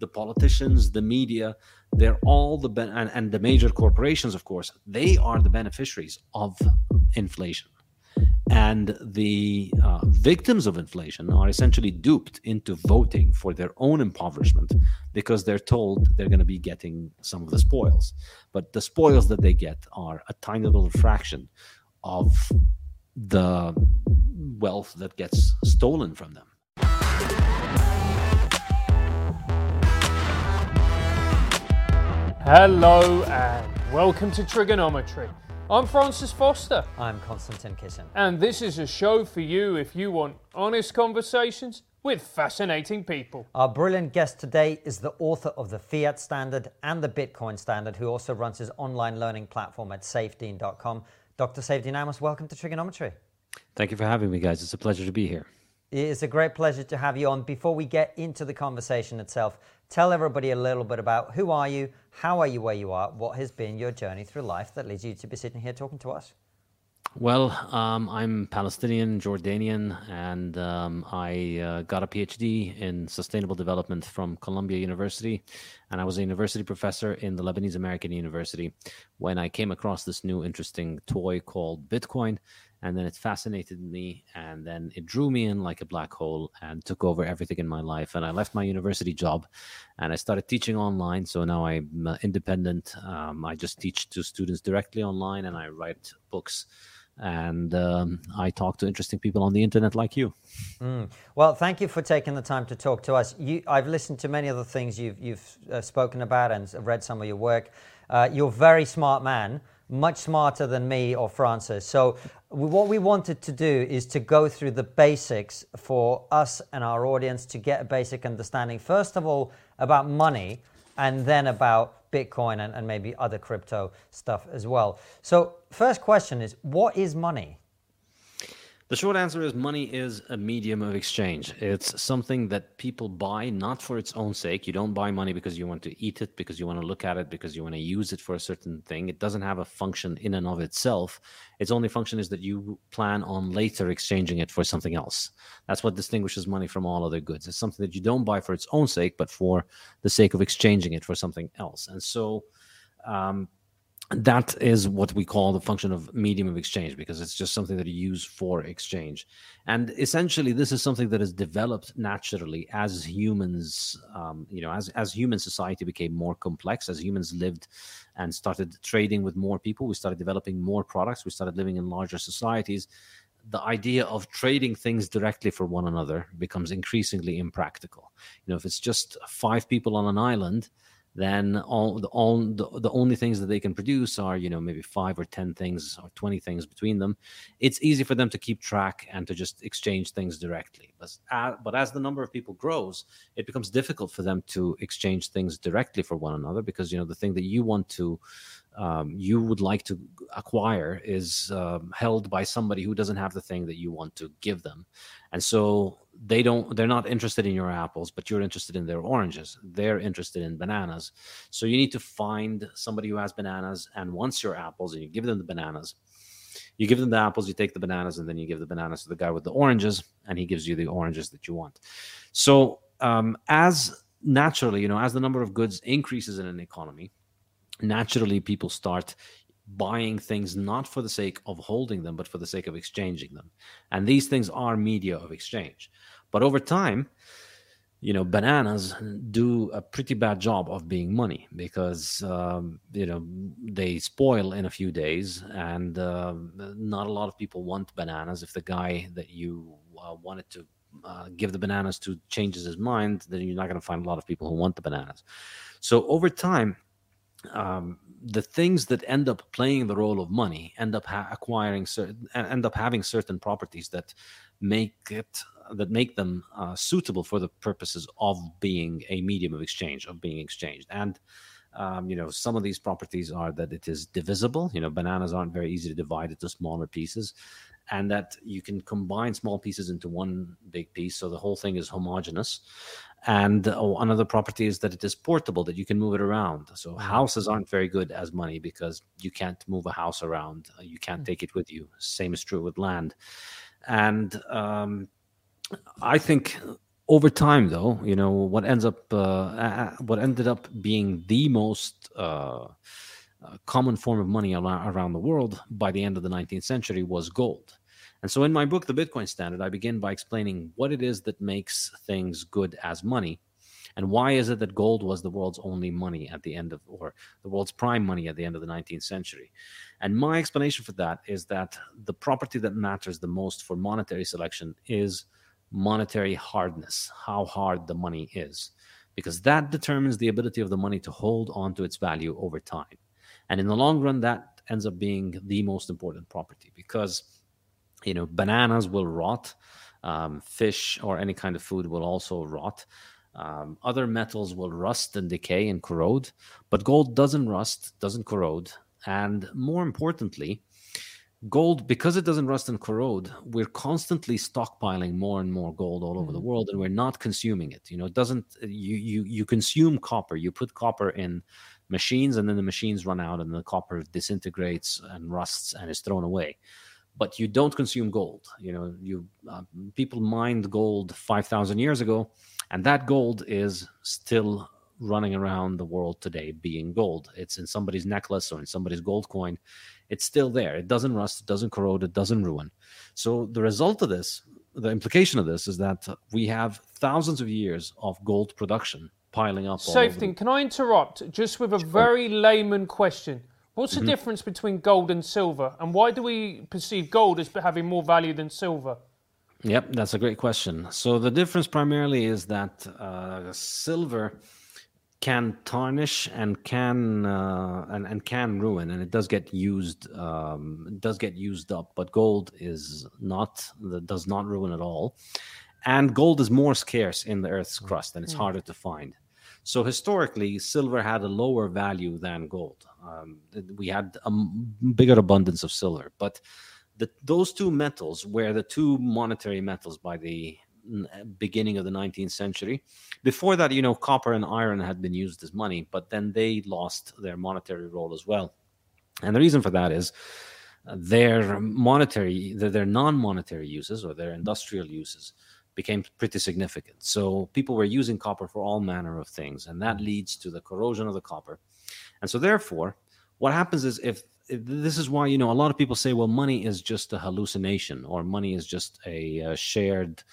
the politicians, the media, they're all the ben- and, and the major corporations, of course, they are the beneficiaries of inflation. And the uh, victims of inflation are essentially duped into voting for their own impoverishment because they're told they're going to be getting some of the spoils. But the spoils that they get are a tiny little fraction of the wealth that gets stolen from them. Hello and welcome to TRIGGERnometry. I'm Francis Foster, I'm Konstantin Kisin. and this is a show for you if you want honest conversations with fascinating people. Our brilliant guest today is the author of the Fiat Standard and the Bitcoin Standard, who also runs his online learning platform at saifedean.com. Dr. Saifedean Ammous, welcome to TRIGGERnometry. Thank you for having me, guys. It's a pleasure to be here. It's a great pleasure to have you on. Before we get into the conversation itself, tell everybody a little bit about who are you, how are you where you are, what has been your journey through life that leads you to be sitting here talking to us. Well, um, I'm Palestinian, Jordanian, and um, I uh, got a PhD in sustainable development from Columbia University. And I was a university professor in the Lebanese American University when I came across this new interesting toy called Bitcoin. And then it fascinated me, and then it drew me in like a black hole and took over everything in my life. And I left my university job and I started teaching online. So now I'm uh, independent. Um, I just teach to students directly online and I write books and um, I talk to interesting people on the internet like you. Well, thank you for taking the time to talk to us. You, I've listened to many of the things you've, you've uh, spoken about and read some of your work. Uh, you're a very smart man, much smarter than me or Francis. So, what we wanted to do is to go through the basics for us and our audience to get a basic understanding, first of all, about money and then about Bitcoin and, and maybe other crypto stuff as well. So, first question is what is money? The short answer is money is a medium of exchange. It's something that people buy not for its own sake. You don't buy money because you want to eat it, because you want to look at it, because you want to use it for a certain thing. It doesn't have a function in and of itself. Its only function is that you plan on later exchanging it for something else. That's what distinguishes money from all other goods. It's something that you don't buy for its own sake, but for the sake of exchanging it for something else. And so, um, that is what we call the function of medium of exchange because it's just something that you use for exchange. And essentially this is something that is developed naturally as humans um, you know as, as human society became more complex as humans lived and started trading with more people we started developing more products we started living in larger societies. The idea of trading things directly for one another becomes increasingly impractical. You know if it's just five people on an island then all the all the, the only things that they can produce are you know maybe five or ten things or 20 things between them. It's easy for them to keep track and to just exchange things directly. But, uh, but as the number of people grows it becomes difficult for them to exchange things directly for one another because you know the thing that you want to um, you would like to acquire is um, held by somebody who doesn't have the thing that you want to give them. And so they don't they're not interested in your apples but you're interested in their oranges. They're interested in bananas. So you need to find somebody who has bananas and wants your apples and you give them the bananas. You give them the apples you take the bananas and then you give the bananas to the guy with the oranges and he gives you the oranges that you want. So um, as naturally you know as the number of goods increases in an economy naturally people start buying things not for the sake of holding them but for the sake of exchanging them. And these things are media of exchange. But over time you know bananas do a pretty bad job of being money because um, you know they spoil in a few days and uh, not a lot of people want bananas. If the guy that you uh, wanted to uh, give the bananas to changes his mind then you're not going to find a lot of people who want the bananas. So over time um, the things that end up playing the role of money end up ha- acquiring certain end up having certain properties that make it that make them uh, suitable for the purposes of being a medium of exchange of being exchanged. And um, you know some of these properties are that it is divisible. You know bananas aren't very easy to divide into smaller pieces and that you can combine small pieces into one big piece. So the whole thing is homogeneous and oh, another property is that it is portable that you can move it around. So houses aren't very good as money because you can't move a house around. Uh, you can't take it with you. Same is true with land. And um, i think over time, though, you know what ends up uh, what ended up being the most uh, uh, common form of money around the world by the end of the 19th century was gold. And so, in my book, The Bitcoin Standard, I begin by explaining what it is that makes things good as money, and why is it that gold was the world's only money at the end of, or the world's prime money at the end of the 19th century. And my explanation for that is that the property that matters the most for monetary selection is monetary hardness, how hard the money is, because that determines the ability of the money to hold on to its value over time. And in the long run, that ends up being the most important property because, you know, bananas will rot, um, fish or any kind of food will also rot. Um, other metals will rust and decay and corrode, but gold doesn't rust, doesn't corrode. And more importantly, gold because it doesn't rust and corrode we're constantly stockpiling more and more gold all over mm-hmm. the world and we're not consuming it you know it doesn't you you you consume copper you put copper in machines and then the machines run out and the copper disintegrates and rusts and is thrown away but you don't consume gold you know you uh, people mined gold 5000 years ago and that gold is still running around the world today being gold it's in somebody's necklace or in somebody's gold coin it's still there. It doesn't rust, it doesn't corrode, it doesn't ruin. So the result of this, the implication of this is that we have thousands of years of gold production piling up. Saifedean. Can I interrupt just with a sure. very layman question? What's the mm-hmm. difference between gold and silver, and why do we perceive gold as having more value than silver? Yep, that's a great question. So the difference primarily is that uh, silver can tarnish and can uh, and, and can ruin and it does get used um, does get used up but gold is not that does not ruin at all and gold is more scarce in the earth's mm. crust and it's mm-hmm. harder to find so historically silver had a lower value than gold um, we had a bigger abundance of silver but the, those two metals were the two monetary metals by the beginning of the 19th century. Before that, you know, copper and iron had been used as money, but then they lost their monetary role as well. And the reason for that is uh, their monetary, their, their non-monetary uses or their industrial uses became pretty significant. So people were using copper for all manner of things, and that leads to the corrosion of the copper. And so, therefore, what happens is if this is why you know a lot of people say well money is just a hallucination or money is just a, a shared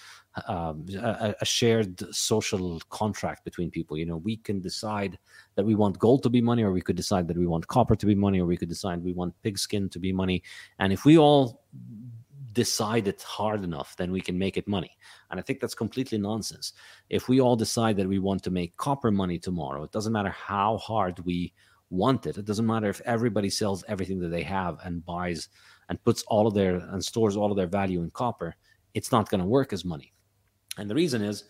um, a, a, shared social contract between people. You know, we can decide that we want gold to be money, or we could decide that we want copper to be money, or we could decide we want pigskin to be money. And if we all decide it hard enough, then we can make it money. And I think that's completely nonsense. If we all decide that we want to make copper money tomorrow, it doesn't matter how hard we want it. It doesn't matter if everybody sells everything that they have and buys and puts all of their and stores all of their value in copper. It's not going to work as money and the reason is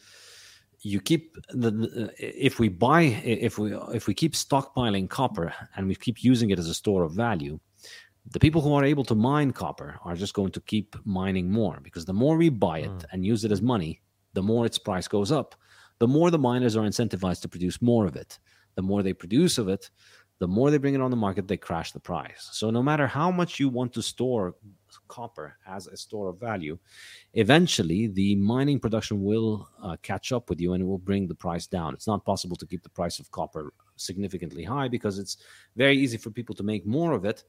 you keep the, the, if we buy if we if we keep stockpiling copper and we keep using it as a store of value the people who are able to mine copper are just going to keep mining more because the more we buy it mm. and use it as money the more its price goes up the more the miners are incentivized to produce more of it the more they produce of it the more they bring it on the market they crash the price so no matter how much you want to store copper as a store of value, eventually the mining production will uh, catch up with you and it will bring the price down. It's not possible to keep the price of copper significantly high because it's very easy for people to make more of it.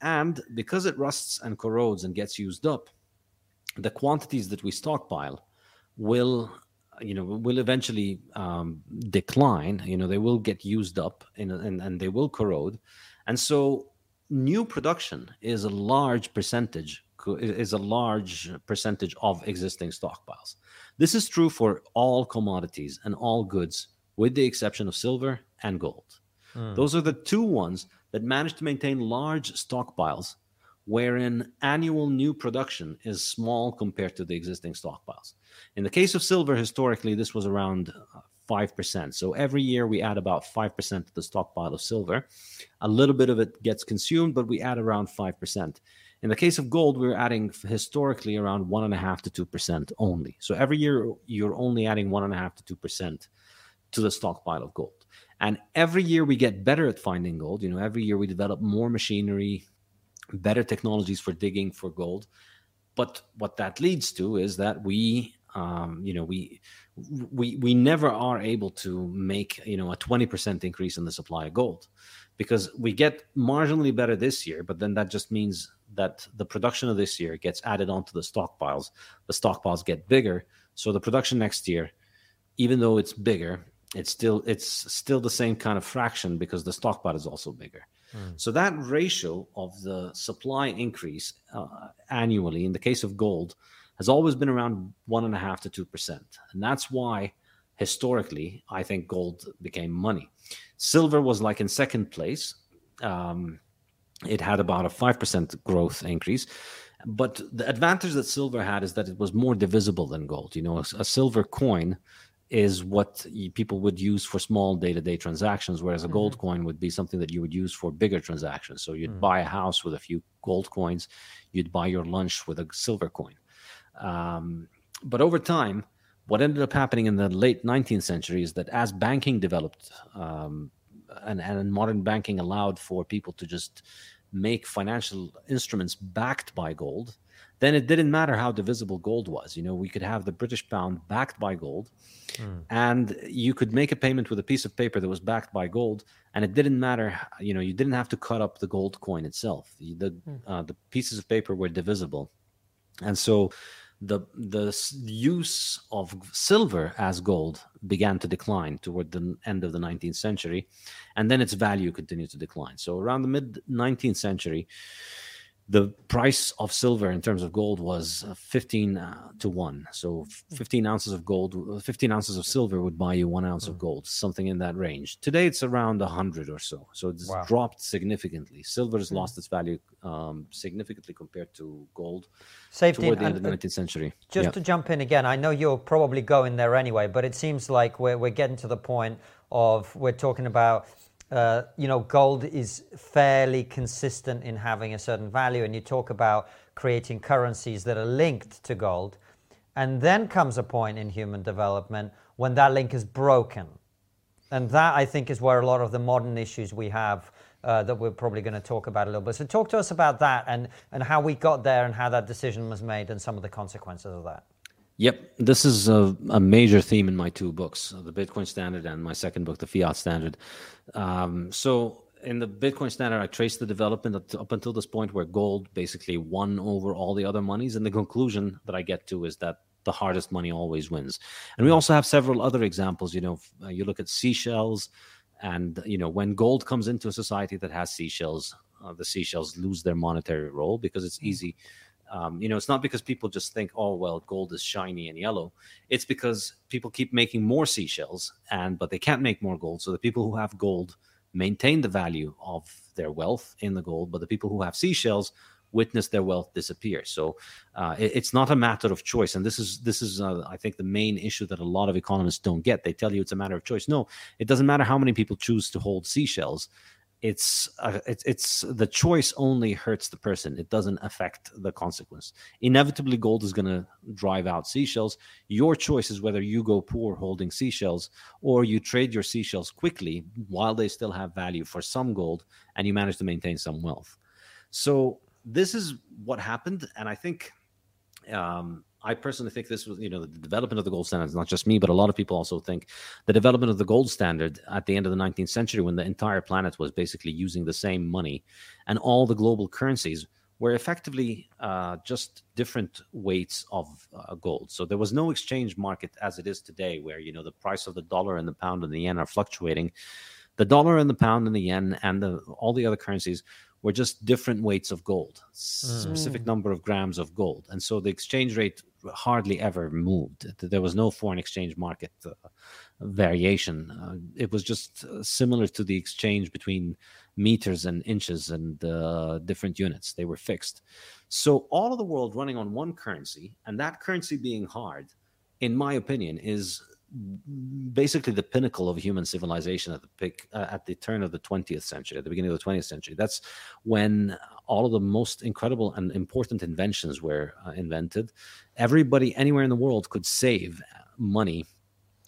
And because it rusts and corrodes and gets used up, the quantities that we stockpile will you know will eventually um, decline you know they will get used up and, and, and they will corrode and so new production is a large percentage is a large percentage of existing stockpiles. This is true for all commodities and all goods, with the exception of silver and gold. Mm. Those are the two ones that manage to maintain large stockpiles, wherein annual new production is small compared to the existing stockpiles. In the case of silver, historically, this was around uh, 5%. So every year we add about 5% to the stockpile of silver. A little bit of it gets consumed, but we add around 5%. In the case of gold, we're adding historically around 1.5 to 2% only. So every year you're only adding 1.5 to 2% to the stockpile of gold. And every year we get better at finding gold. You know, every year we develop more machinery, better technologies for digging for gold. But what that leads to is that we um, you know we we we never are able to make you know a 20% increase in the supply of gold because we get marginally better this year but then that just means that the production of this year gets added onto the stockpiles. The stockpiles get bigger. So the production next year even though it's bigger it's still it's still the same kind of fraction because the stockpile is also bigger mm. so that ratio of the supply increase uh, annually in the case of gold has always been around one and a half to two percent, and that's why historically I think gold became money. Silver was like in second place. Um, it had about a five percent growth increase, but the advantage that silver had is that it was more divisible than gold. You know, a, a silver coin is what people would use for small day-to-day transactions whereas a gold mm-hmm. coin would be something that you would use for bigger transactions so you'd mm. buy a house with a few gold coins you'd buy your lunch with a silver coin um, but over time, what ended up happening in the late 19th century is that as banking developed um, and, and modern banking allowed for people to just make financial instruments backed by gold, then it didn't matter how divisible gold was. You know, we could have the British pound backed by gold, mm. and you could make a payment with a piece of paper that was backed by gold, and it didn't matter. You know, you didn't have to cut up the gold coin itself. The mm. uh, the pieces of paper were divisible, and so the the use of silver as gold began to decline toward the end of the 19th century and then its value continued to decline so around the mid 19th century the price of silver in terms of gold was uh, 15 uh, to 1 so 15 ounces of gold 15 ounces of silver would buy you one ounce mm. of hmm. gold something in that range today it's around 100 or so so it's wow. dropped significantly silver has mm. lost its value um, significantly compared to gold Safety toward the end of the 19th century just yeah. to jump in again i know you're probably going there anyway but it seems like we're, we're getting to the point of we're talking about uh, you know, gold is fairly consistent in having a certain value, and you talk about creating currencies that are linked to gold. And then comes a point in human development when that link is broken. And that, I think, is where a lot of the modern issues we have uh, that we're probably going to talk about a little bit. So, talk to us about that and, and how we got there and how that decision was made and some of the consequences of that. Yep, this is a, a, major theme in my two books, the Bitcoin Standard and my second book, the Fiat Standard. Um, so, in the Bitcoin Standard, I traced the development up until this point where gold basically won over all the other monies, and the conclusion that I get to is that the hardest money always wins. And we also have several other examples. You know, uh, you look at seashells, and you know when gold comes into a society that has seashells, uh, the seashells lose their monetary role because it's hmm. easy um, you know, it's not because people just think, oh, well, gold is shiny and yellow. It's because people keep making more seashells, and but they can't make more gold. So the people who have gold maintain the value of their wealth in the gold, but the people who have seashells witness their wealth disappear. So uh, it, it's not a matter of choice, and this is this is uh, I think the main issue that a lot of economists don't get. They tell you it's a matter of choice. No, it doesn't matter how many people choose to hold seashells it's uh, it's it's the choice only hurts the person. It doesn't affect the consequence. Inevitably gold is going to drive out seashells. Your choice is whether you go poor holding seashells or you trade your seashells quickly while they still have value for some gold and you manage to maintain some wealth. So this is what happened and i think um, I personally think this was, you know, the development of the gold standard is not just me, but a lot of people also think the development of the gold standard at the end of the 19th century, when the entire planet was basically using the same money and all the global currencies were effectively uh, just different weights of uh, gold. So there was no exchange market as it is today, where, you know, the price of the dollar and the pound and the yen are fluctuating. The dollar and the pound and the yen and the, all the other currencies were just different weights of gold, mm. specific number of grams of gold. And so the exchange rate hardly ever moved. There was no foreign exchange market uh, variation. Uh, it was just uh, similar to the exchange between meters and inches and uh, different units. They were fixed. So all of the world running on one currency, and that currency being hard, in my opinion, is basically the pinnacle of human civilization at the pick, uh, at the turn of the 20th century at the beginning of the 20th century. That's when all of the most incredible and important inventions were uh, invented. Everybody anywhere in the world could save money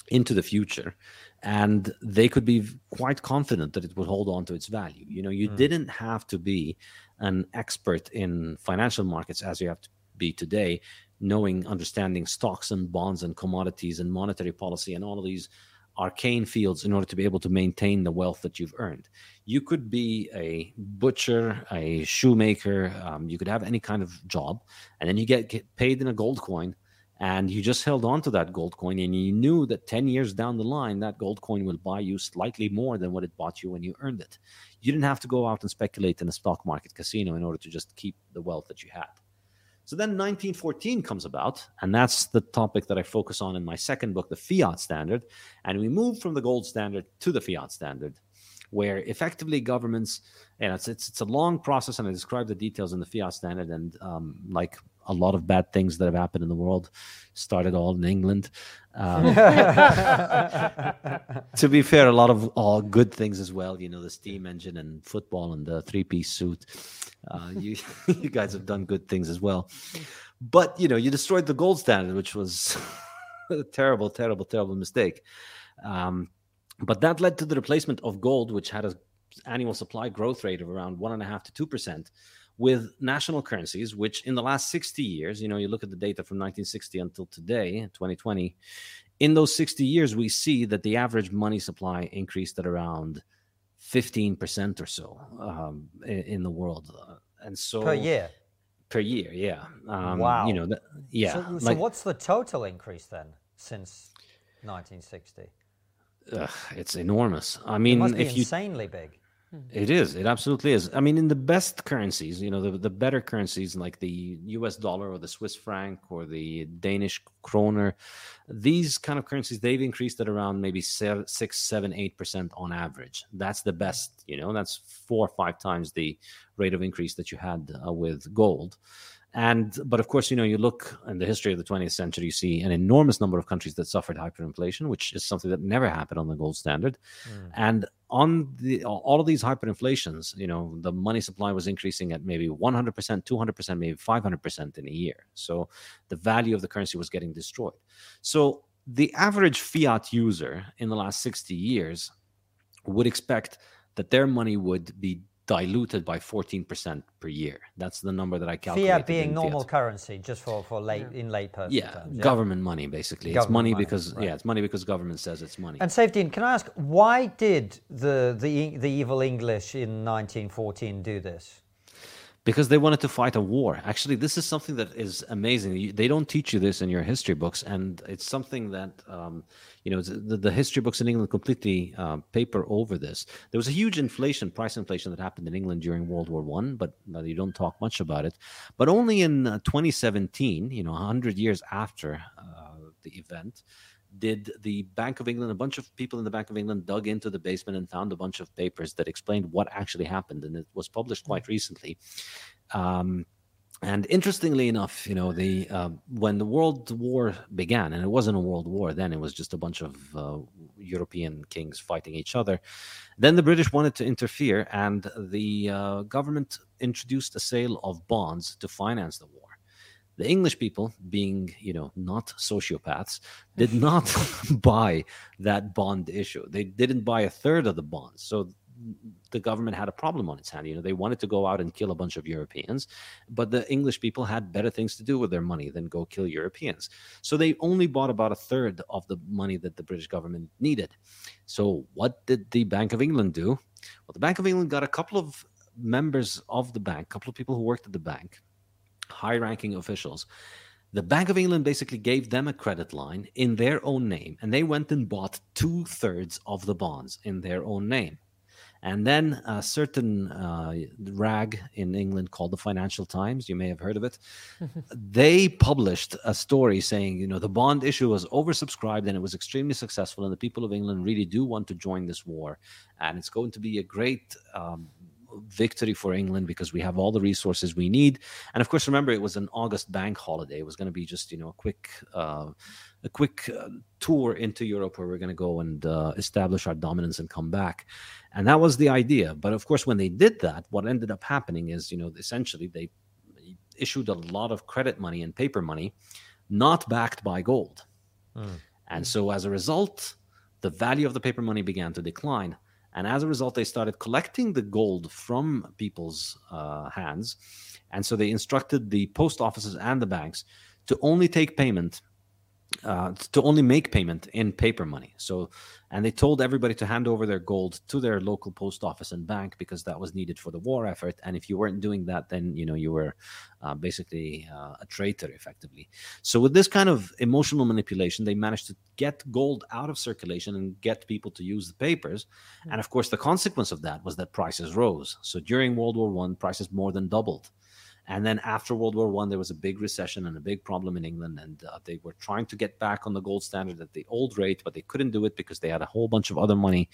into the future and they could be quite confident that it would hold on to its value. You know you mm. didn't have to be an expert in financial markets as you have to be today knowing, understanding stocks and bonds and commodities and monetary policy and all of these arcane fields in order to be able to maintain the wealth that you've earned. You could be a butcher, a shoemaker, um, you could have any kind of job, and then you get, get paid in a gold coin and you just held on to that gold coin and you knew that 10 years down the line that gold coin will buy you slightly more than what it bought you when you earned it you didn't have to go out and speculate in a stock market casino in order to just keep the wealth that you had so then 1914 comes about and that's the topic that i focus on in my second book the fiat standard. And we move from the gold standard to the fiat standard where effectively governments and it's, it's, it's a long process and i describe the details in the fiat standard and um, like a lot of bad things that have happened in the world started all in England. Um, to be fair, a lot of all good things as well. You know, the steam engine and football and the three-piece suit. Uh, you you guys have done good things as well, but you know, you destroyed the gold standard, which was a terrible, terrible, terrible mistake. Um, but that led to the replacement of gold, which had a annual supply growth rate of around one and a half to two percent with national currencies, which in the last 60 years, you know, you look at the data from 1960 until today, 2020, in those 60 years, we see that the average money supply increased at around 15% or so um, in, in, the world. Uh, and so per year. Per year, yeah. Um, wow. You know, yeah. So, so like, what's the total increase then since 1960? Uh, it's enormous. I mean, if you insanely big. It is. It absolutely is. I mean, in the best currencies, you know, the, the better currencies like the US dollar or the Swiss franc or the Danish kroner, these kind of currencies, they've increased at around maybe six, seven, eight percent on average. That's the best, you know, that's four or five times the rate of increase that you had uh, with gold. And but of course, you know, you look in the history of the 20th century, you see an enormous number of countries that suffered hyperinflation, which is something that never happened on the gold standard. Mm. And on the all of these hyperinflations, you know, the money supply was increasing at maybe 100%, 200%, maybe 500% in a year. So the value of the currency was getting destroyed. So the average fiat user in the last 60 years would expect that their money would be diluted by 14% per year. That's the number that I calculated. Fiat being normal fiat. currency, just for, for late yeah. in late person yeah, terms. Yeah, government money basically. Government it's money, money because right. yeah, it's money because government says it's money. And Saifedean, can I ask why did the the the evil English in 1914 do this? Because they wanted to fight a war. Actually, this is something that is amazing. They don't teach you this in your history books, and it's something that um, you know the, the, history books in England completely uh, paper over this. There was a huge inflation, price inflation that happened in England during World War One, but uh, you don't talk much about it. But only in uh, 2017, you know, 100 years after uh, the event, did the Bank of England, a bunch of people in the Bank of England dug into the basement and found a bunch of papers that explained what actually happened. And it was published quite mm. recently. Um, and interestingly enough, you know, the uh, when the World War began, and it wasn't a world war then; it was just a bunch of uh, European kings fighting each other. Then the British wanted to interfere, and the uh, government introduced a sale of bonds to finance the war. The English people, being you know not sociopaths, mm. did not buy that bond issue. They didn't buy a third of the bonds, so the government had a problem on its hand. You know, they wanted to go out and kill a bunch of Europeans, but the English people had better things to do with their money than go kill Europeans. So they only bought about a third of the money that the British government needed. So what did the Bank of England do? Well, the Bank of England got a couple of members of the bank, a couple of people who worked at the bank, high ranking officials. The Bank of England basically gave them a credit line in their own name, and they went and bought two thirds of the bonds in their own name. And then a certain uh, rag in England called the Financial Times, you may have heard of it, they published a story saying, you know, the bond issue was oversubscribed and it was extremely successful, and the people of England really do want to join this war. And it's going to be a great um, victory for England because we have all the resources we need. And of course, remember it was an August bank holiday. It was going to be just you know a quick uh, a quick uh, tour into Europe where we're going to go and uh, establish our dominance and come back. And that was the idea. But of course, when they did that, what ended up happening is you know essentially they issued a lot of credit money and paper money, not backed by gold. Mm. And so as a result, the value of the paper money began to decline. And as a result, they started collecting the gold from people's uh, hands. And so they instructed the post offices and the banks to only take payment uh, to only make payment in paper money. So, and they told everybody to hand over their gold to their local post office and bank because that was needed for the war effort. And if you weren't doing that, then you know you were uh, basically uh, a traitor, effectively. So, with this kind of emotional manipulation, they managed to get gold out of circulation and get people to use the papers. Mm-hmm. And of course, the consequence of that was that prices rose. So, during World War One, prices more than doubled. And then after World War One, there was a big recession and a big problem in England, and uh, they were trying to get back on the gold standard at the old rate, but they couldn't do it because they had a whole bunch of other money,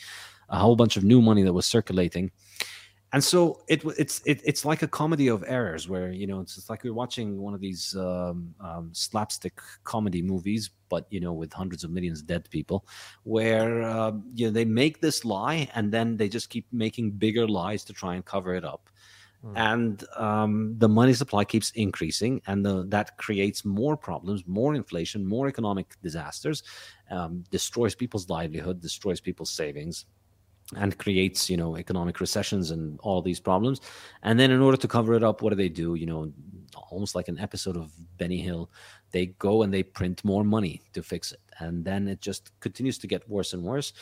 a whole bunch of new money that was circulating. And so it, it's it, it's like a comedy of errors, where you know it's, like we're watching one of these um, um, slapstick comedy movies, but you know with hundreds of millions of dead people, where uh, you know they make this lie and then they just keep making bigger lies to try and cover it up Mm. And um, the money supply keeps increasing, and the, that creates more problems, more inflation, more economic disasters, um, destroys people's livelihood, destroys people's savings, and creates you know economic recessions and all these problems. And then in order to cover it up, what do they do? You know, almost like an episode of Benny Hill, they go and they print more money to fix it, and then it just continues to get worse and worse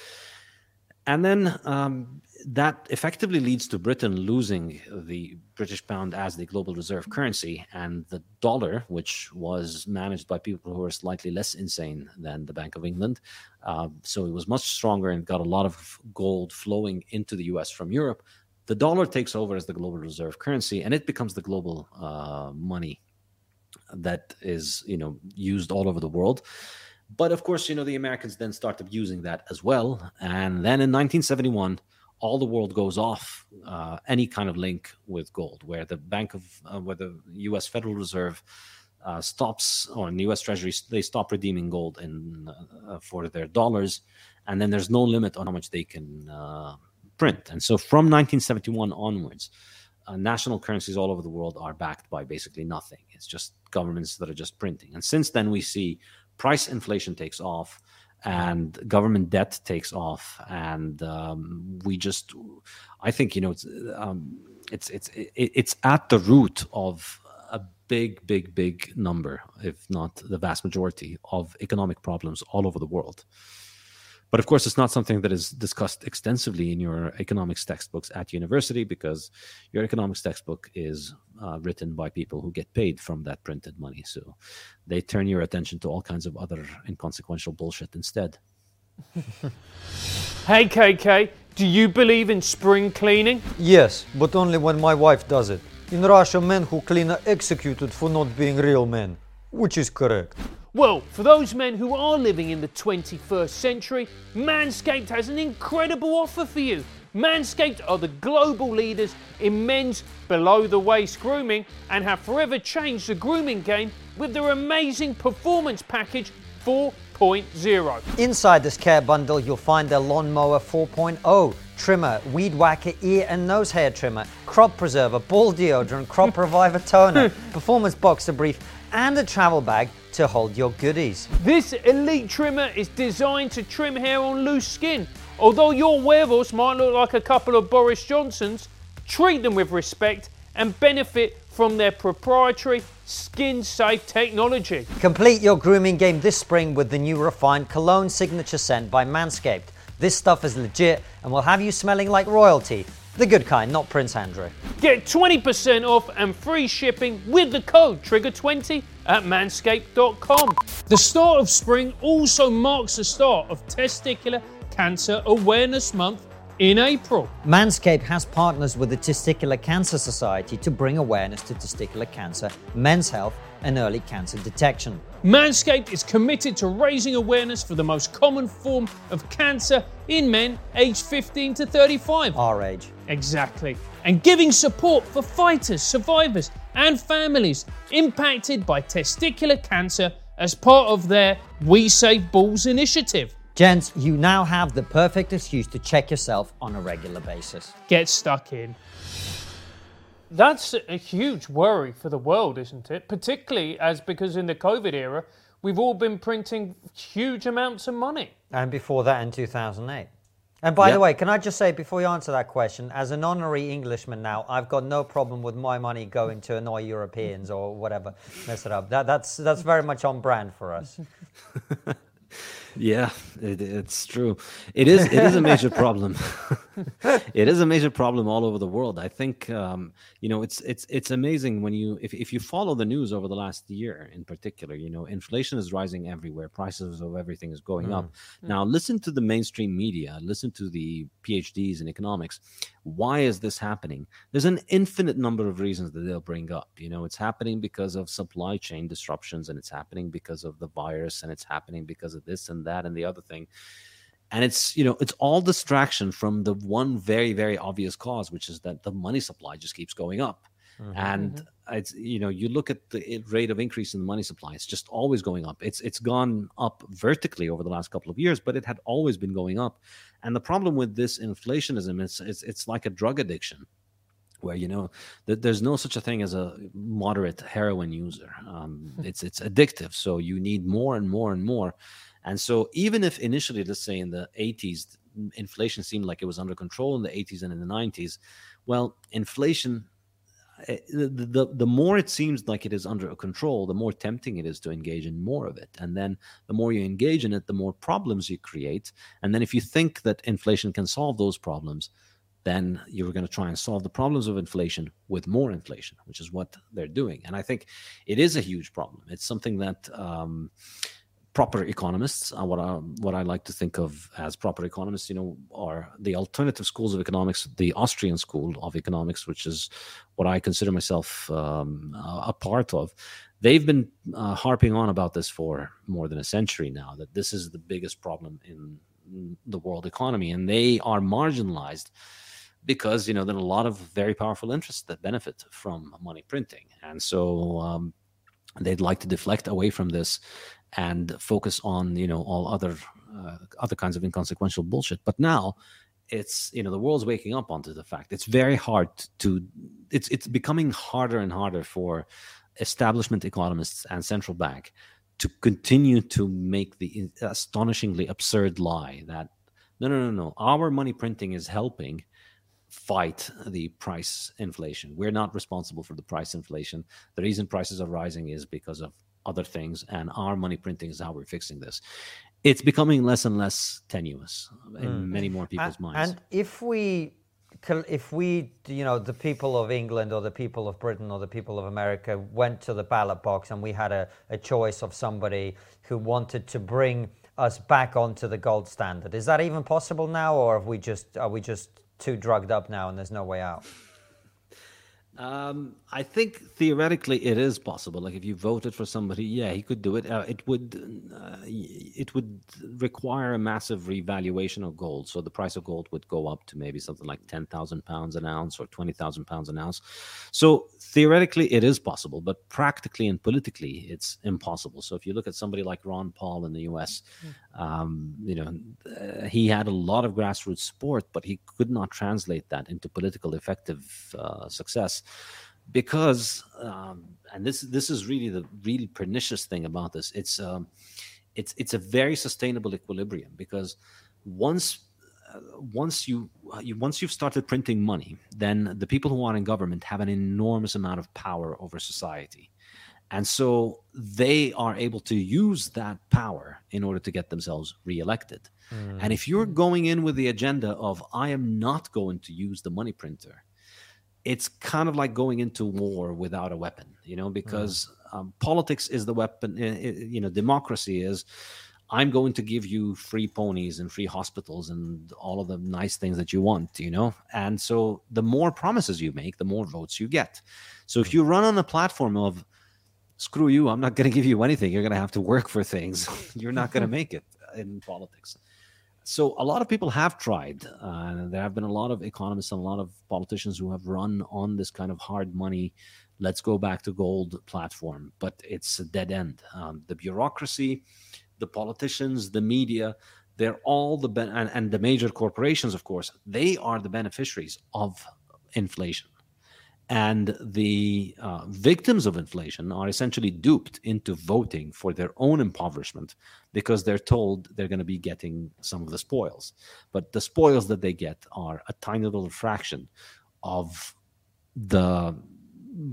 and then um, that effectively leads to Britain losing the British pound as the global reserve currency, and the dollar, which was managed by people who were slightly less insane than the Bank of England. Uh, so it was much stronger and got a lot of gold flowing into the US from Europe. The dollar takes over as the global reserve currency, and it becomes the global uh, money that is, you know, used all over the world. But of course, you know, the Americans then started using that as well. And then in 1971, all the world goes off uh, any kind of link with gold, where the Bank of, uh, where the U.S. Federal Reserve uh, stops, or in the U.S. Treasury, they stop redeeming gold in uh, for their dollars, and then there's no limit on how much they can uh, print. And so, from 1971 onwards, uh, national currencies all over the world are backed by basically nothing. It's just governments that are just printing. And since then, we see price inflation takes off and government debt takes off. And um, we just i think you know it's um, it's it's it's at the root of a big big big number if not the vast majority of economic problems all over the world. But of course, it's not something that is discussed extensively in your economics textbooks at university because your economics textbook is uh, written by people who get paid from that printed money. So they turn your attention to all kinds of other inconsequential bullshit instead. hey, KK, do you believe in spring cleaning? Yes, but only when my wife does it. In Russia, men who clean are executed for not being real men, which is correct. Well, for those men who are living in the 21st century, Manscaped has an incredible offer for you. Manscaped are the global leaders in men's below the waist grooming and have forever changed the grooming game with their amazing performance package 4.0. Inside this care bundle, you'll find their Lawnmower 4.0 trimmer, weed whacker, ear and nose hair trimmer, crop preserver, ball deodorant, crop reviver toner, performance boxer brief, and a travel bag to hold your goodies. This elite trimmer is designed to trim hair on loose skin. Although your wearables might look like a couple of Boris Johnsons, treat them with respect and benefit from their proprietary skin safe technology. Complete your grooming game this spring with the new refined cologne signature scent by Manscaped. This stuff is legit and will have you smelling like royalty. The good kind, not Prince Andrew. Get 20% off and free shipping with the code TRIGGER20 at manscaped.com. The start of spring also marks the start of Testicular Cancer Awareness Month in April. Manscaped has partners with the Testicular Cancer Society to bring awareness to testicular cancer, men's health, and early cancer detection. Manscaped is committed to raising awareness for the most common form of cancer in men aged 15 to 35. Our age. Exactly. And giving support for fighters, survivors, and families impacted by testicular cancer as part of their We Save Balls initiative. Gents, you now have the perfect excuse to check yourself on a regular basis. Get stuck in. That's a huge worry for the world, isn't it? Particularly as because in the COVID era, we've all been printing huge amounts of money. And before that in 2008. And by Yep. the way, can I just say before you answer that question, as an honorary Englishman now, I've got no problem with my money going to annoy Europeans or whatever, mess it up. That, that's that's very much on brand for us. Yeah, it, it's true. It is. It is a major problem. it is a major problem all over the world. I think um, you know it's it's it's amazing when you if, if you follow the news over the last year in particular. You know, inflation is rising everywhere. Prices of everything is going up. Now, listen to the mainstream media. Listen to the PhDs in economics. Why is this happening? There's an infinite number of reasons that they'll bring up. You know, it's happening because of supply chain disruptions, and it's happening because of the virus, and it's happening because of this and that and the other thing and it's you know it's all distraction from the one very very obvious cause which is that the money supply just keeps going up. Mm-hmm. And mm-hmm. it's you know you look at the rate of increase in the money supply it's just always going up. It's it's gone up vertically over the last couple of years but it had always been going up. And the problem with this inflationism is it's it's like a drug addiction where you know that there's no such a thing as a moderate heroin user. Um, hmm. it's it's addictive so you need more and more and more and so even if initially let's say in the 80s inflation seemed like it was under control in the 80s and in the 90s well inflation eh, the, the the more it seems like it is under control the more tempting it is to engage in more of it and then the more you engage in it the more problems you create and then if you think that inflation can solve those problems then you're going to try and solve the problems of inflation with more inflation, which is what they're doing. And I think it is a huge problem. It's something that um, proper economists, uh, what I what I like to think of as proper economists, you know, are the alternative schools of economics, the Austrian school of economics, which is what I consider myself um, a a part of. They've been uh, harping on about this for more than a century now. That this is the biggest problem in the world economy, and they are marginalized because you know there are a lot of very powerful interests that benefit from money printing, and so um, they'd like to deflect away from this and focus on you know all other uh, other kinds of inconsequential bullshit. But now it's you know the world's waking up onto the fact it's very hard to it's it's becoming harder and harder for establishment economists and central bank to continue to make the astonishingly absurd lie that no no no no our money printing is helping fight the price inflation we're not responsible for the price inflation the reason prices are rising is because of other things and our money printing is how we're fixing this. It's becoming less and less tenuous in many more people's and, minds. and if we if we you know the people of england or the people of britain or the people of america went to the ballot box and we had a, a choice of somebody who wanted to bring us back onto the gold standard is that even possible now or have we just are we just too drugged up now and there's no way out? Um, I think theoretically it is possible. Like if you voted for somebody, yeah, he could do it. Uh, it would, uh, it would require a massive revaluation of gold. So the price of gold would go up to maybe something like ten thousand pounds an ounce or twenty thousand pounds an ounce. So theoretically it is possible, but practically and politically it's impossible. So if you look at somebody like Ron Paul in the U.S., um, you know, uh, he had a lot of grassroots support, but he could not translate that into political effective uh, success because, um, and this this is really the really pernicious thing about this. It's um, it's it's a very sustainable equilibrium because once uh, once you, you once you've started printing money, then the people who are in government have an enormous amount of power over society. And so they are able to use that power in order to get themselves reelected. And if you're going in with the agenda of, I am not going to use the money printer, it's kind of like going into war without a weapon, you know, because um, politics is the weapon, i- i- you know, democracy is. I'm going to give you free ponies and free hospitals and all of the nice things that you want, you know? And so the more promises you make, the more votes you get. So if you run on a platform of, screw you, I'm not going to give you anything, you're going to have to work for things, you're not going to make it in politics. So a lot of people have tried. Uh, there have been a lot of economists and a lot of politicians who have run on this kind of hard money, let's go back to gold platform, but it's a dead end. Um, the bureaucracy, the politicians, the media, they're all the ben- and, and the major corporations, of course, they are the beneficiaries of inflation. And the uh, victims of inflation are essentially duped into voting for their own impoverishment because they're told they're going to be getting some of the spoils. But the spoils that they get are a tiny little fraction of the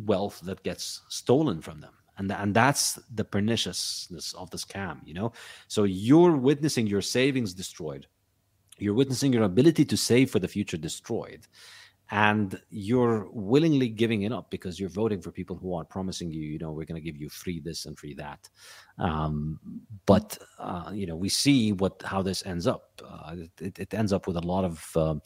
wealth that gets stolen from them. And, and that's the perniciousness of the scam, you know? So you're witnessing your savings destroyed. You're witnessing your ability to save for the future destroyed and you're willingly giving it up because you're voting for people who are promising you, you know, we're going to give you free this and free that. Um, but uh, you know, we see what how this ends up. Uh, it, it, ends up with a lot of, um,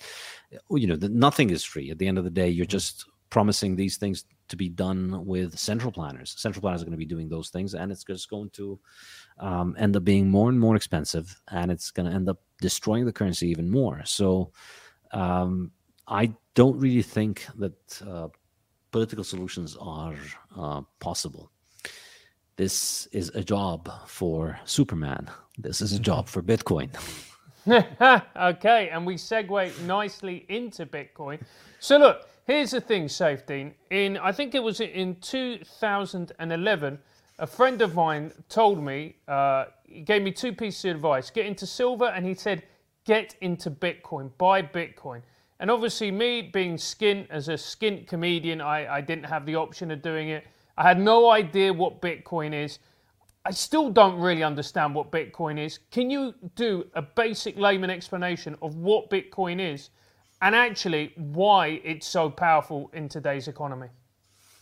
you know, the, nothing is free. At the end of the day, you're just promising these things to be done with central planners. Central planners are going to be doing those things, and it's just going to um, end up being more and more expensive, and it's going to end up destroying the currency even more. So. Um, I don't really think that uh, political solutions are uh, possible. This is a job for Superman. This is a mm-hmm. job for Bitcoin. okay, and we segue nicely into Bitcoin. So look, here's the thing, Saifedean. In I think it was in 2011, a friend of mine told me, uh, he gave me two pieces of advice: get into silver, and he said, get into Bitcoin, buy Bitcoin. And obviously, me being skint as a skint comedian, I, I didn't have the option of doing it. I had no idea what Bitcoin is. I still don't really understand what Bitcoin is. Can you do a basic layman explanation of what Bitcoin is and actually why it's so powerful in today's economy?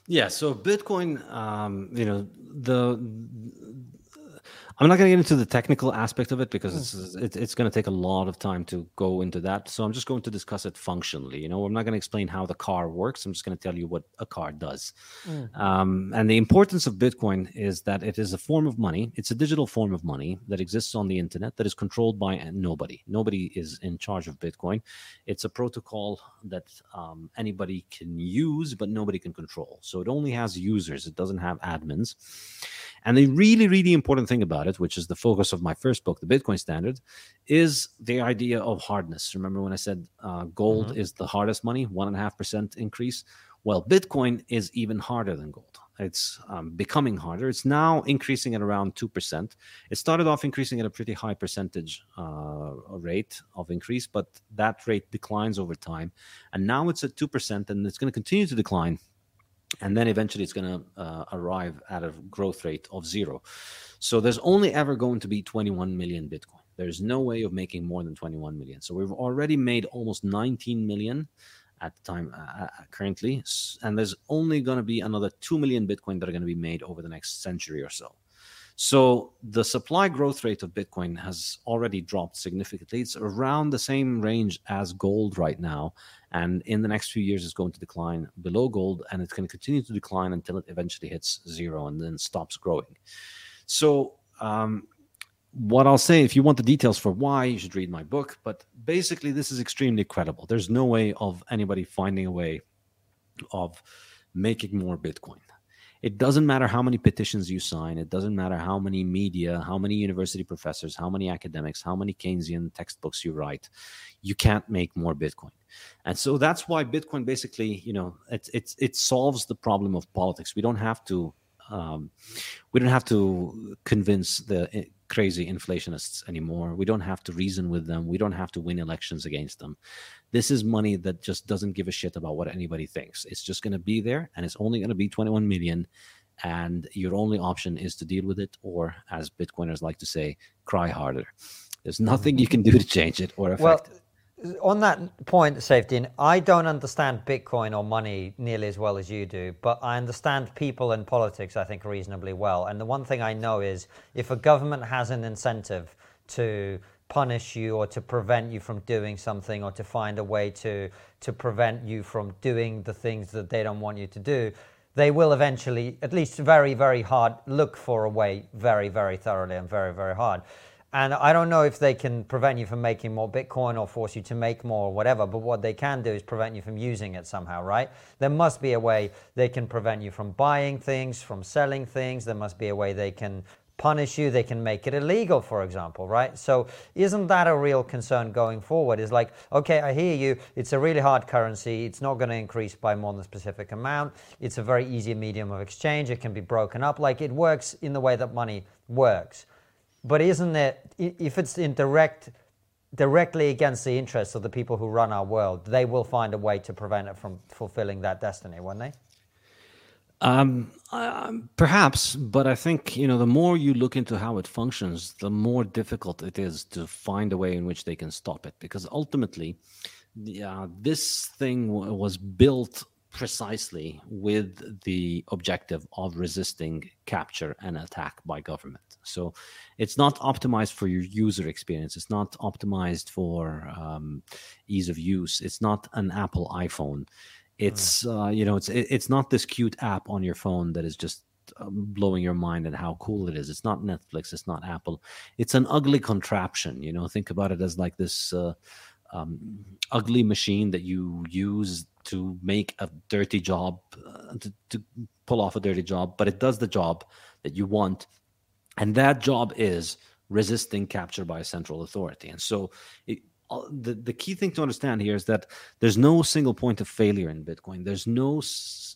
Yeah, so Bitcoin, um, you know, the I'm not going to get into the technical aspect of it because mm. it's it, it's going to take a lot of time to go into that. So I'm just going to discuss it functionally. You know, I'm not going to explain how the car works. I'm just going to tell you what a car does. Mm. Um, and the importance of Bitcoin is that it is a form of money. It's a digital form of money that exists on the internet that is controlled by nobody. Nobody is in charge of Bitcoin. It's a protocol that um, anybody can use, but nobody can control. So it only has users. It doesn't have admins. And the really, really important thing about it, which is the focus of my first book, The Bitcoin Standard, is the idea of hardness. Remember when I said uh, gold mm-hmm. is the hardest money, one and a half percent increase? Well, Bitcoin is even harder than gold. It's um, becoming harder. It's now increasing at around 2%. It started off increasing at a pretty high percentage uh, rate of increase, but that rate declines over time. And now it's at 2%, and it's going to continue to decline and then eventually it's going to uh, arrive at a growth rate of zero. So there's only ever going to be 21 million Bitcoin. There's no way of making more than 21 million. So we've already made almost 19 million at the time uh, uh currently, and there's only going to be another 2 million Bitcoin that are going to be made over the next century or so. So the supply growth rate of Bitcoin has already dropped significantly. It's around the same range as gold right now. And in the next few years, it's going to decline below gold and it's going to continue to decline until it eventually hits zero and then stops growing. So, um, what I'll say, if you want the details for why, you should read my book. But basically, this is extremely credible. There's no way of anybody finding a way of making more Bitcoin it doesn't matter how many petitions you sign it doesn't matter how many media how many university professors how many academics how many keynesian textbooks you write you can't make more bitcoin and so that's why bitcoin basically you know it, it, it solves the problem of politics we don't have to um, we don't have to convince the eh, crazy inflationists anymore. We don't have to reason with them. We don't have to win elections against them. This is money that just doesn't give a shit about what anybody thinks. It's just going to be there and it's only going to be 21 million. And your only option is to deal with it, or as Bitcoiners like to say, cry harder. There's nothing you can do to change it or affect well, it on that point, Saifedean, I don't understand Bitcoin or money nearly as well as you do, but I understand people and politics, I think, reasonably well. And the one thing I know is if a government has an incentive to punish you or to prevent you from doing something or to find a way to, to prevent you from doing the things that they don't want you to do, they will eventually, at least very, very hard, look for a way very, very thoroughly and very, very hard. And I don't know if they can prevent you from making more Bitcoin or force you to make more or whatever, but what they can do is prevent you from using it somehow, right? There must be a way they can prevent you from buying things, from selling things. There must be a way they can punish you, they can make it illegal, for example, right? So isn't that a real concern going forward? Is like, okay, I hear you, it's a really hard currency, it's not going to increase by more than a specific amount, it's a very easy medium of exchange, it can be broken up, like it works in the way that money works. But isn't it, if it's in direct directly against the interests of the people who run our world, they will find a way to prevent it from fulfilling that destiny, won't they? Um, uh, perhaps, but I think you know the more you look into how it functions, the more difficult it is to find a way in which they can stop it. Because ultimately, uh, this thing w- was built precisely with the objective of resisting capture and attack by government. So it's not optimized for your user experience. It's not optimized for um, ease of use. It's not an Apple iPhone. It's uh, you know it's it's not this cute app on your phone that is just um, blowing your mind and how cool it is. It's not Netflix. It's not Apple. It's an ugly contraption. You know, think about it as like this. Uh, um, ugly machine that you use to make a dirty job, uh, to, to pull off a dirty job, but it does the job that you want. And that job is resisting capture by a central authority. And so it, the, the key thing to understand here is that there's no single point of failure in Bitcoin. There's no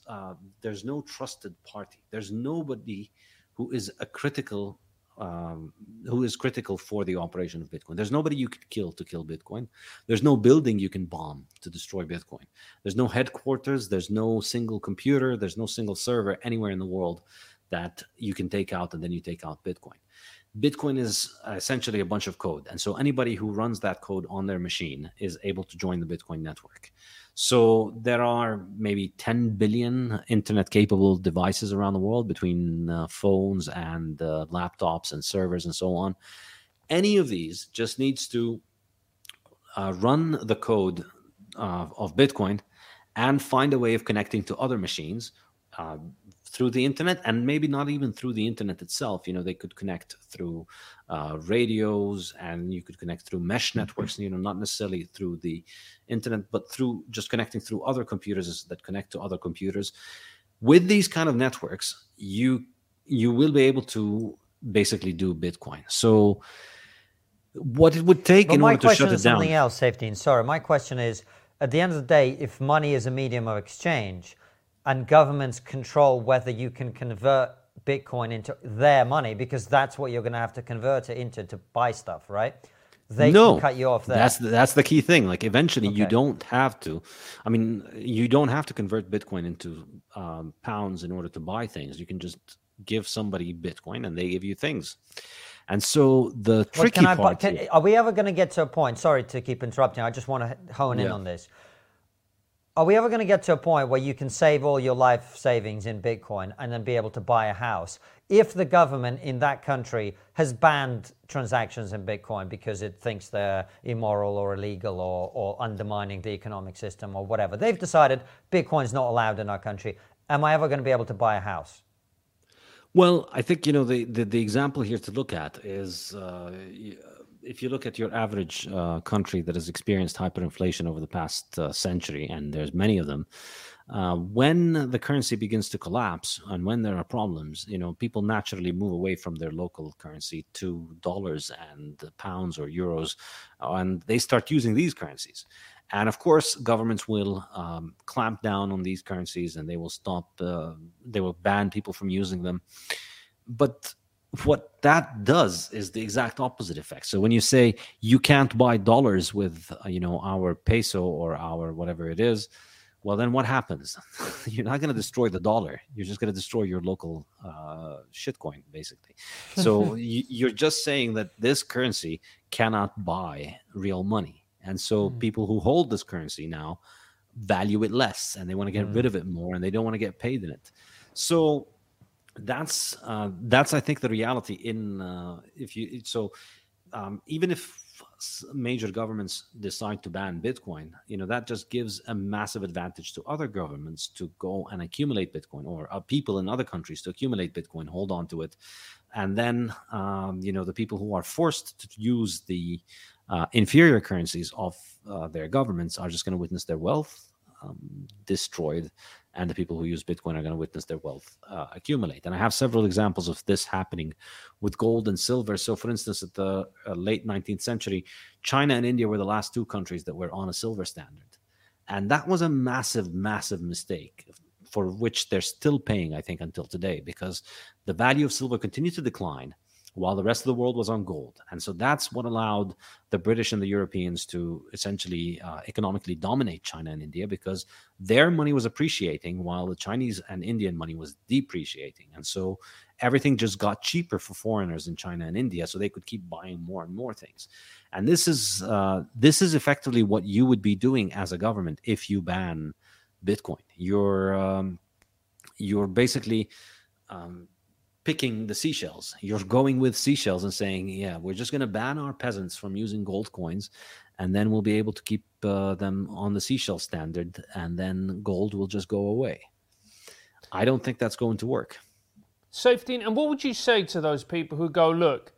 uh, there's no trusted party. There's nobody who is a critical um, who is critical for the operation of Bitcoin. There's nobody you could kill to kill Bitcoin. There's no building you can bomb to destroy Bitcoin. There's no headquarters. There's no single computer. There's no single server anywhere in the world that you can take out and then you take out Bitcoin. Bitcoin is essentially a bunch of code. And so anybody who runs that code on their machine is able to join the Bitcoin network. So there are maybe 10 billion internet capable devices around the world between uh, phones and uh, laptops and servers and so on. Any of these just needs to uh, run the code of Bitcoin and find a way of connecting to other machines uh, through the internet and maybe not even through the internet itself. You know they could connect through uh, radios and you could connect through mesh mm-hmm. networks you know not necessarily through the internet but through just connecting through other computers that connect to other computers. With these kind of networks you you will be able to basically do bitcoin. So what it would take but in order to shut it down something else Saifedean sorry my question is at the end of the day if money is a medium of exchange and governments control whether you can convert Bitcoin into their money because that's what you're going to have to convert it into to buy stuff, right? They no, can cut you off there. That's the, that's the key thing. Like eventually, okay. you don't have to. I mean, you don't have to convert Bitcoin into um, pounds in order to buy things. You can just give somebody Bitcoin and they give you things. And so the tricky well, part. Can, are we ever going to get to a point? Sorry to keep interrupting. I just want to hone yeah. in on this are we ever going to get to a point where you can save all your life savings in Bitcoin and then be able to buy a house if the government in that country has banned transactions in Bitcoin because it thinks they're immoral or illegal or, or undermining the economic system or whatever? They've decided Bitcoin's not allowed in our country. Am I ever going to be able to buy a house? Well, I think you know the, the, the example here to look at is uh, if you look at your average uh, country that has experienced hyperinflation over the past uh, century, and there's many of them, uh, when the currency begins to collapse and when there are problems, you know, people naturally move away from their local currency to dollars and pounds or euros, and they start using these currencies. And of course, governments will um, clamp down on these currencies and they will stop, uh, they will ban people from using them. But what that does is the exact opposite effect. So when you say you can't buy dollars with uh, you know our peso or our whatever it is, well then what happens? You're not going to destroy the dollar. You're just going to destroy your local uh, shitcoin, basically. So you're just saying that this currency cannot buy real money, and so mm. people who hold this currency now value it less, and they want to get mm. rid of it more, and they don't want to get paid in it. So that's uh, that's I think the reality in uh, if you so um, even if major governments decide to ban Bitcoin, you know that just gives a massive advantage to other governments to go and accumulate Bitcoin, or uh, people in other countries to accumulate Bitcoin, hold on to it, and then um, you know the people who are forced to use the uh, inferior currencies of uh, their governments are just going to witness their wealth um, destroyed and the people who use Bitcoin are going to witness their wealth uh, accumulate. And I have several examples of this happening with gold and silver. So, for instance, at the uh, late 19th century, China and India were the last two countries that were on a silver standard. And that was a massive, massive mistake for which they're still paying, I think, until today, because the value of silver continued to decline while the rest of the world was on gold. And so that's what allowed the British and the Europeans to essentially uh, economically dominate China and India because their money was appreciating while the Chinese and Indian money was depreciating. And so everything just got cheaper for foreigners in China and India, so they could keep buying more and more things. And this is uh, this is effectively what you would be doing as a government if you ban Bitcoin. You're um, you're basically um, picking the seashells. You're going with seashells and saying, yeah, we're just going to ban our peasants from using gold coins, and then we'll be able to keep uh, them on the seashell standard, and then gold will just go away. I don't think that's going to work. Saifedean, and what would you say to those people who go, look,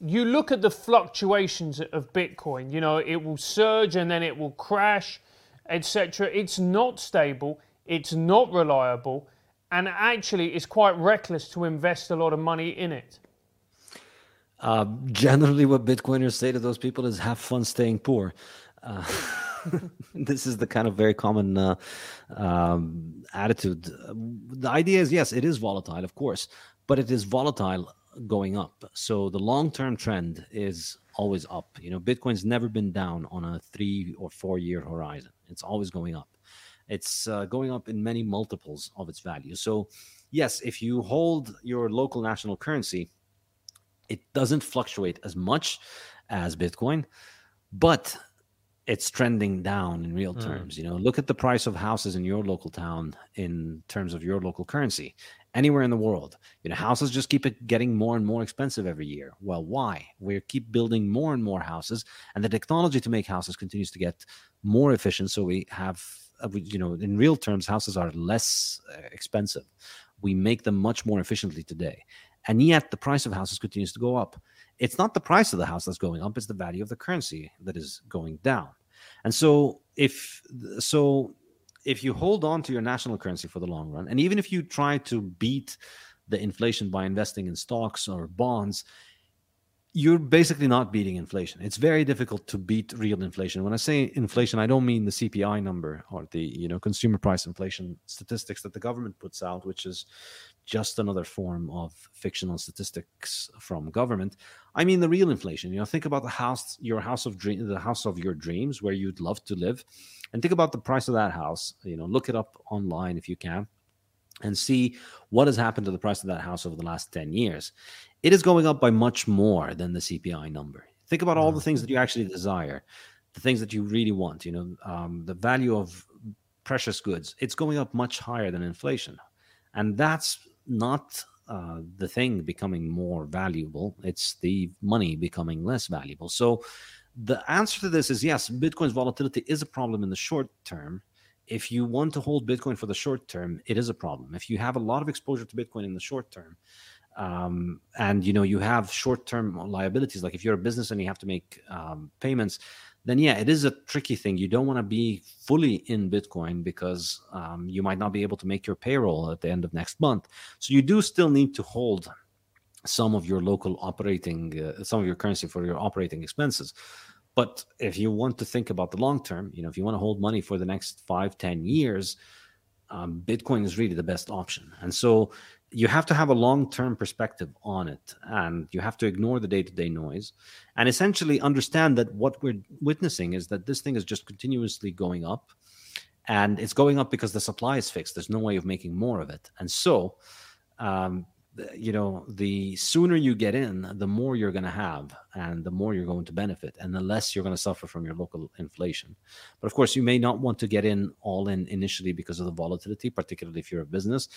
you look at the fluctuations of Bitcoin, you know, it will surge and then it will crash, etc. It's not stable, it's not reliable and actually it's quite reckless to invest a lot of money in it. Uh, generally, what Bitcoiners say to those people is have fun staying poor. Uh, this is the kind of very common uh, um, attitude. The idea is yes, it is volatile, of course, but it is volatile going up. So the long term trend is always up. You know, Bitcoin's never been down on a three or four year horizon, it's always going up. It's uh, going up in many multiples of its value. So, yes, if you hold your local national currency, it doesn't fluctuate as much as Bitcoin, but it's trending down in real hmm. terms. Mm. You know, look at the price of houses in your local town in terms of your local currency. Anywhere in the world, you know, houses just keep getting more and more expensive every year. Well, why? We keep building more and more houses, and the technology to make houses continues to get more efficient. So we have you know, in real terms, houses are less uh, expensive. We make them much more efficiently today. And yet the price of houses continues to go up. It's not the price of the house that's going up, it's the value of the currency that is going down. And so if so if you hold on to your national currency for the long run, and even if you try to beat the inflation by investing in stocks or bonds, you're basically not beating inflation. It's very difficult to beat real inflation. When I say inflation, I don't mean the CPI number or the you know consumer price inflation statistics that the government puts out, which is just another form of fictional statistics from government. I mean the real inflation. You know, think about the house, your house of dream, the house of your dreams, where you'd love to live, and think about the price of that house. You know, look it up online if you can and see what has happened to the price of that house over the last 10 years it is going up by much more than the CPI number. Think about all the things that you actually desire, the things that you really want. You know, um, the value of precious goods. It's going up much higher than inflation, and that's not uh, the thing becoming more valuable. It's the money becoming less valuable. So the answer to this is yes. Bitcoin's volatility is a problem in the short term. If you want to hold Bitcoin for the short term, it is a problem. If you have a lot of exposure to Bitcoin in the short term, um, and you know you have short-term liabilities. Like if you're a business and you have to make um, payments then yeah it is a tricky thing. You don't want to be fully in bitcoin because um, you might not be able to make your payroll at the end of next month. So you do still need to hold some of your local operating uh, some of your currency for your operating expenses. But if you want to think about the long term you know if you want to hold money for the next five ten years um, bitcoin is really the best option. And so you have to have a long term perspective on it and you have to ignore the day to day noise and essentially understand that what we're witnessing is that this thing is just continuously going up and it's going up because the supply is fixed. There's no way of making more of it. And so um, you know the sooner you get in the more you're going to have and the more you're going to benefit and the less you're going to suffer from your local inflation. But of course you may not want to get in all in initially because of the volatility particularly if you're a business.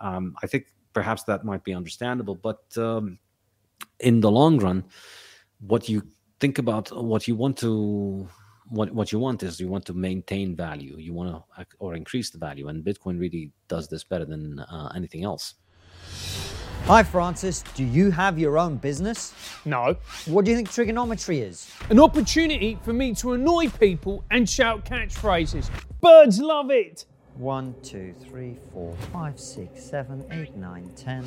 Um, i think perhaps that might be understandable but um, in the long run what you think about what you want to what what you want is you want to maintain value you want to or increase the value and bitcoin really does this better than uh, anything else Hi, Francis. Do you have your own business? No. What do you think TRIGGERnometry is? An opportunity for me to annoy people and shout catchphrases. Birds love it. One, two, three, four, five, six, seven, eight, nine, ten.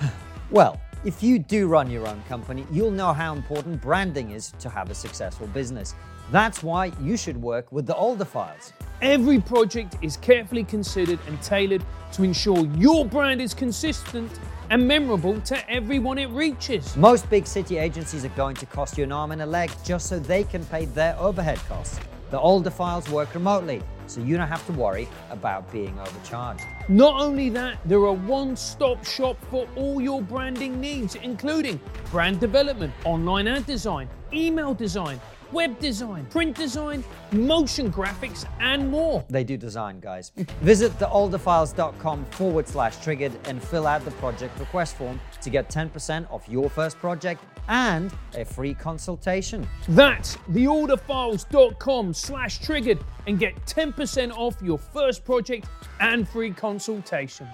Well, if you do run your own company, you'll know how important branding is to have a successful business. That's why you should work with the Alder Files. Every project is carefully considered and tailored to ensure your brand is consistent and memorable to everyone it reaches. Most big city agencies are going to cost you an arm and a leg just so they can pay their overhead costs. The Alder Files work remotely, so you don't have to worry about being overcharged. Not only that, they're a one stop shop for all your branding needs, including brand development, online ad design, email design, web design, print design, motion graphics, and more. They do design, guys. Visit thealderfiles.com forward slash triggered and fill out the project request form to get 10% off your first project and a free consultation. That's thealderfiles.com slash triggered and get 10% off your first project and free consultation.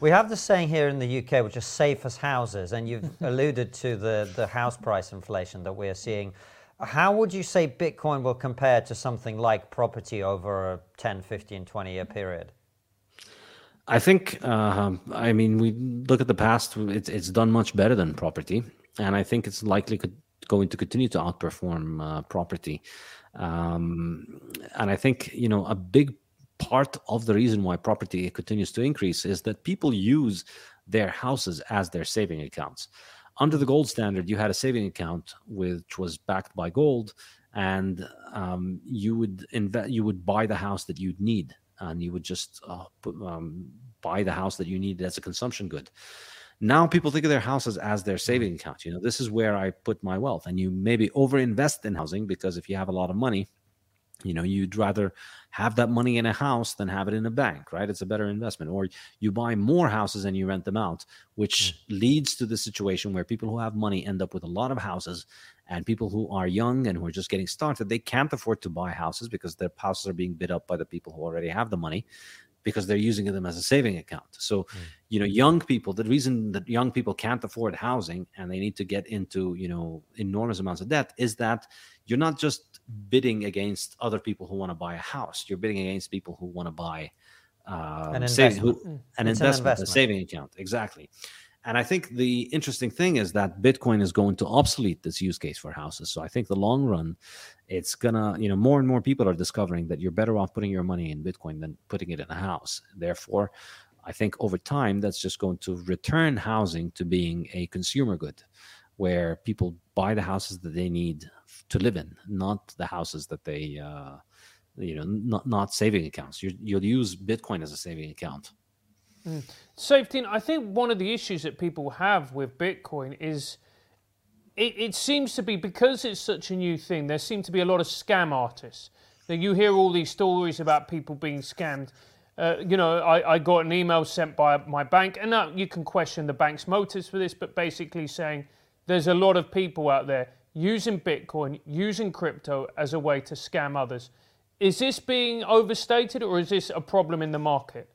We have the saying here in the UK, which is safe as houses, and you've alluded to the, the house price inflation that we're seeing. How would you say Bitcoin will compare to something like property over a 10, 15, 20 year period? I think, uh, I mean, we look at the past, it's, it's done much better than property. And I think it's likely could, going to continue to outperform uh, property. Um, and I think, you know, a big part of the reason why property continues to increase is that people use their houses as their saving accounts. Under the gold standard, you had a saving account which was backed by gold, and um, you would invest, you would buy the house that you'd need, and you would just uh, put, um, buy the house that you needed as a consumption good. Now people think of their houses as their saving account. You know, this is where I put my wealth, and you maybe overinvest in housing because if you have a lot of money, you know you'd rather have that money in a house than have it in a bank right it's a better investment or you buy more houses and you rent them out which mm. leads to the situation where people who have money end up with a lot of houses and people who are young and who are just getting started they can't afford to buy houses because their houses are being bid up by the people who already have the money because they're using them as a saving account. So, mm. you know, young people, the reason that young people can't afford housing and they need to get into, you know, enormous amounts of debt is that you're not just bidding against other people who want to buy a house, you're bidding against people who want to buy um, an, investment. Who, an, investment, an investment, a saving account. Exactly. And I think the interesting thing is that Bitcoin is going to obsolete this use case for houses. So I think the long run, it's gonna, you know, more and more people are discovering that you're better off putting your money in Bitcoin than putting it in a house. Therefore, I think over time that's just going to return housing to being a consumer good, where people buy the houses that they need to live in, not the houses that they, uh, you know, not not saving accounts. you you'll use Bitcoin as a saving account. Mm. Saifedean, I think one of the issues that people have with Bitcoin is it, it, seems to be because it's such a new thing, there seem to be a lot of scam artists. That you hear all these stories about people being scammed. Uh, you know, I, I, got an email sent by my bank, and now you can question the bank's motives for this, but basically saying there's a lot of people out there using Bitcoin, using crypto as a way to scam others. Is this being overstated, or is this a problem in the market?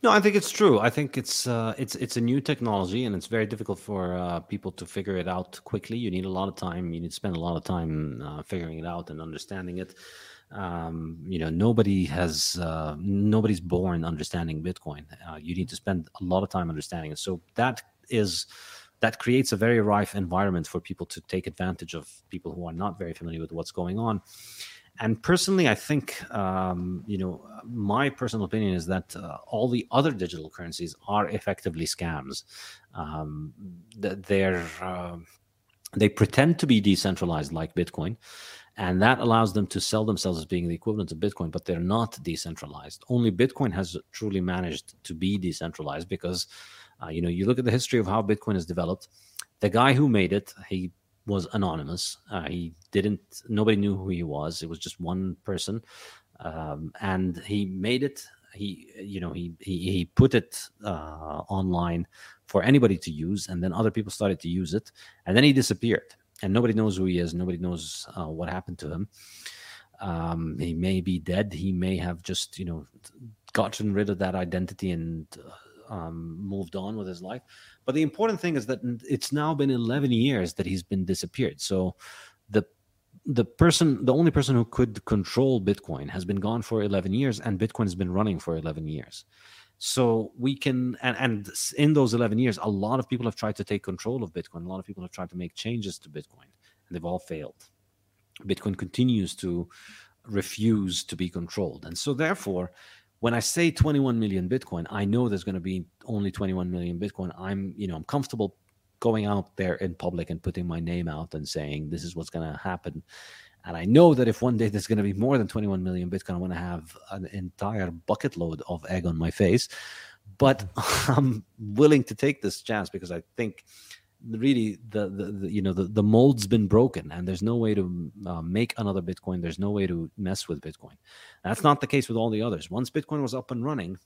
No, I think it's true. I think it's uh, it's it's a new technology, and it's very difficult for uh, people to figure it out quickly. You need a lot of time. You need to spend a lot of time uh, figuring it out and understanding it. Um, you know, nobody has uh, nobody's born understanding Bitcoin. Uh, you need to spend a lot of time understanding it. So that is that creates a very rife environment for people to take advantage of people who are not very familiar with what's going on and personally, I think um, you know my personal opinion is that uh, all the other digital currencies are effectively scams. Um, they're uh, they pretend to be decentralized like Bitcoin, and that allows them to sell themselves as being the equivalent of Bitcoin, but they're not decentralized. Only Bitcoin has truly managed to be decentralized because uh, you know you look at the history of how Bitcoin is developed. The guy who made it, he was anonymous. Uh, he didn't. Nobody knew who he was. It was just one person, um, and he made it. He, you know, he he, he put it uh, online for anybody to use, and then other people started to use it, and then he disappeared, and nobody knows who he is. Nobody knows uh, what happened to him. Um, he may be dead. He may have just, you know, gotten rid of that identity and uh, um, moved on with his life. But the important thing is that it's now been 11 years that he's been disappeared. So the the person, the only person who could control Bitcoin has been gone for 11 years, and Bitcoin has been running for 11 years. So we can, and, and in those 11 years, a lot of people have tried to take control of Bitcoin. A lot of people have tried to make changes to Bitcoin, and they've all failed. Bitcoin continues to refuse to be controlled. And so, therefore, when I say 21 million Bitcoin, I know there's going to be only 21 million Bitcoin. I'm, you know, I'm comfortable going out there in public and putting my name out and saying this is what's going to happen. And I know that if one day there's going to be more than 21 million Bitcoin, I'm going to have an entire bucket load of egg on my face. But I'm willing to take this chance because I think really the, the, the, you know the, the mold's been broken and there's no way to uh, make another bitcoin. There's no way to mess with bitcoin. That's not the case with all the others. Once bitcoin was up and running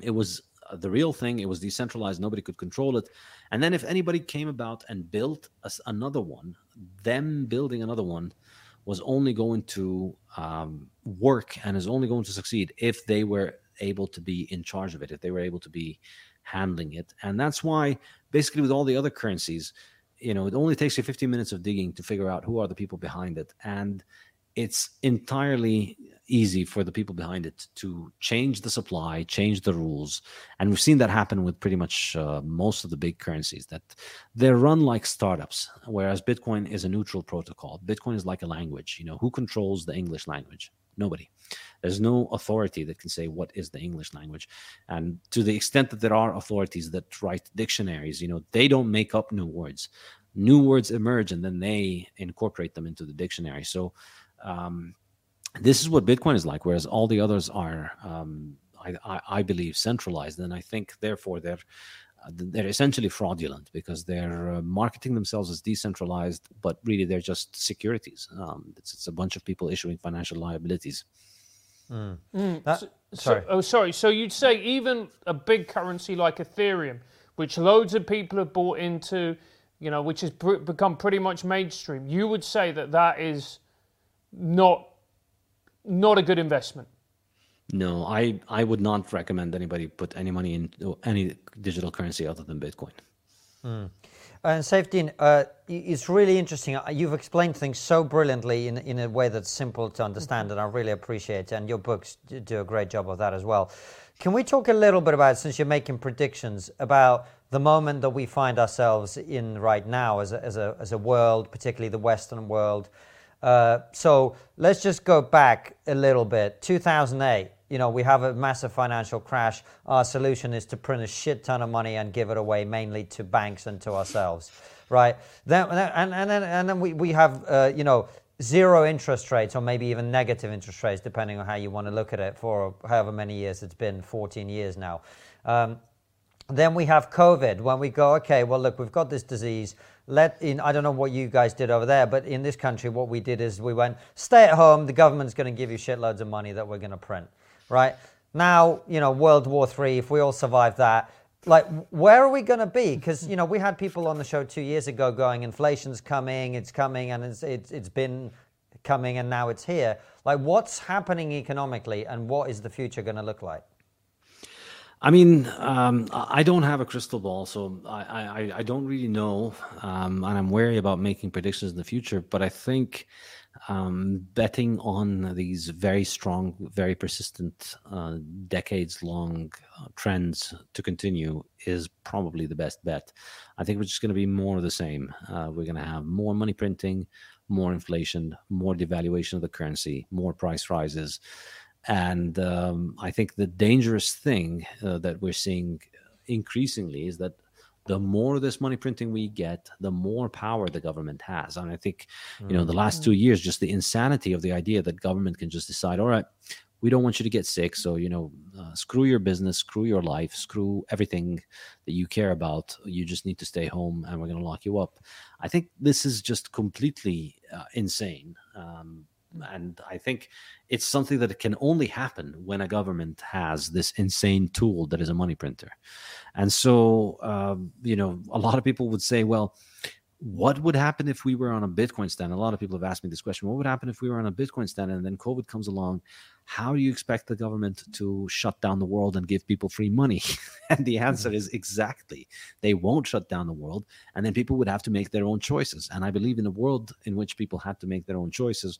it was uh, the real thing. It was decentralized. Nobody could control it. And then if anybody came about and built a, another one them building another one was only going to um, work and is only going to succeed if they were able to be in charge of it if they were able to be handling it. And that's why, basically, with all the other currencies, you know, it only takes you 15 minutes of digging to figure out who are the people behind it. And it's entirely easy for the people behind it to change the supply, change the rules, and we've seen that happen with pretty much uh, most of the big currencies. That they're run like startups, whereas Bitcoin is a neutral protocol. Bitcoin is like a language. You know, who controls the English language? Nobody. There's no authority that can say what is the English language. And to the extent that there are authorities that write dictionaries, you know, they don't make up new words. New words emerge and then they incorporate them into the dictionary. So um, this is what Bitcoin is like, whereas all the others are, um, I, I, I, believe, centralized. And I think, therefore, they're they're essentially fraudulent because they're uh, marketing themselves as decentralized, but really they're just securities. Um, it's, it's, a bunch of people issuing financial liabilities. Mm. Mm. That, so, sorry. So, oh, sorry. So you'd say even a big currency like Ethereum, which loads of people have bought into, you know, which has become pretty much mainstream. You would say that that is not not a good investment. No, I I would not recommend anybody put any money in any digital currency other than Bitcoin. Mm. And Saifedean, uh, it's really interesting. Uh, you've explained things so brilliantly in, in a way that's simple to understand, mm-hmm. and I really appreciate it. And your books do a great job of that as well. Can we talk a little bit about, since you're making predictions, about the moment that we find ourselves in right now as a, as a, as a world, particularly the Western world? Uh, so let's just go back a little bit. 2008 you know, we have a massive financial crash. Our solution is to print a shit ton of money and give it away mainly to banks and to ourselves, right? Then, and, and, then, and then we, we have, uh, you know, zero interest rates or maybe even negative interest rates, depending on how you want to look at it, for however many years it's been 14 years now. Um, then we have COVID when we go, okay, well, look, we've got this disease. Let in, I don't know what you guys did over there, but in this country, what we did is we went, stay at home. The government's going to give you shitloads of money that we're going to print right? Now, you know, World War Three, if we all survive that, like where are we going to be because you know we had people on the show two years ago going inflation's coming it's coming and it's, it's it's been coming and now it's here like what's happening economically and what is the future going to look like I mean, um, I don't have a crystal ball, so I, I, I don't really know, um, and I'm wary about making predictions in the future. But I think um, betting on these very strong, very persistent, uh, decades long uh, trends to continue is probably the best bet. I think we're just going to be more of the same. Uh, we're going to have more money printing, more inflation, more devaluation of the currency, more price rises. And um, I think the dangerous thing uh, that we're seeing increasingly is that the more this money printing we get, the more power the government has. And I think, you know, the last mm. two years, just the insanity of the idea that government can just decide, all right, we don't want you to get sick. So, you know, uh, screw your business, screw your life, screw everything that you care about. You just need to stay home and we're going to lock you up. I think this is just completely uh, insane. Um, and I think it's something that can only happen when a government has this insane tool that is a money printer. And so, um, you know, a lot of people would say, well, what would happen if we were on a Bitcoin stand? A lot of people have asked me this question. What would happen if we were on a Bitcoin stand and then COVID comes along? How do you expect the government to shut down the world and give people free money? and the answer mm-hmm. is exactly. They won't shut down the world. And then people would have to make their own choices. And I believe in a world in which people had to make their own choices,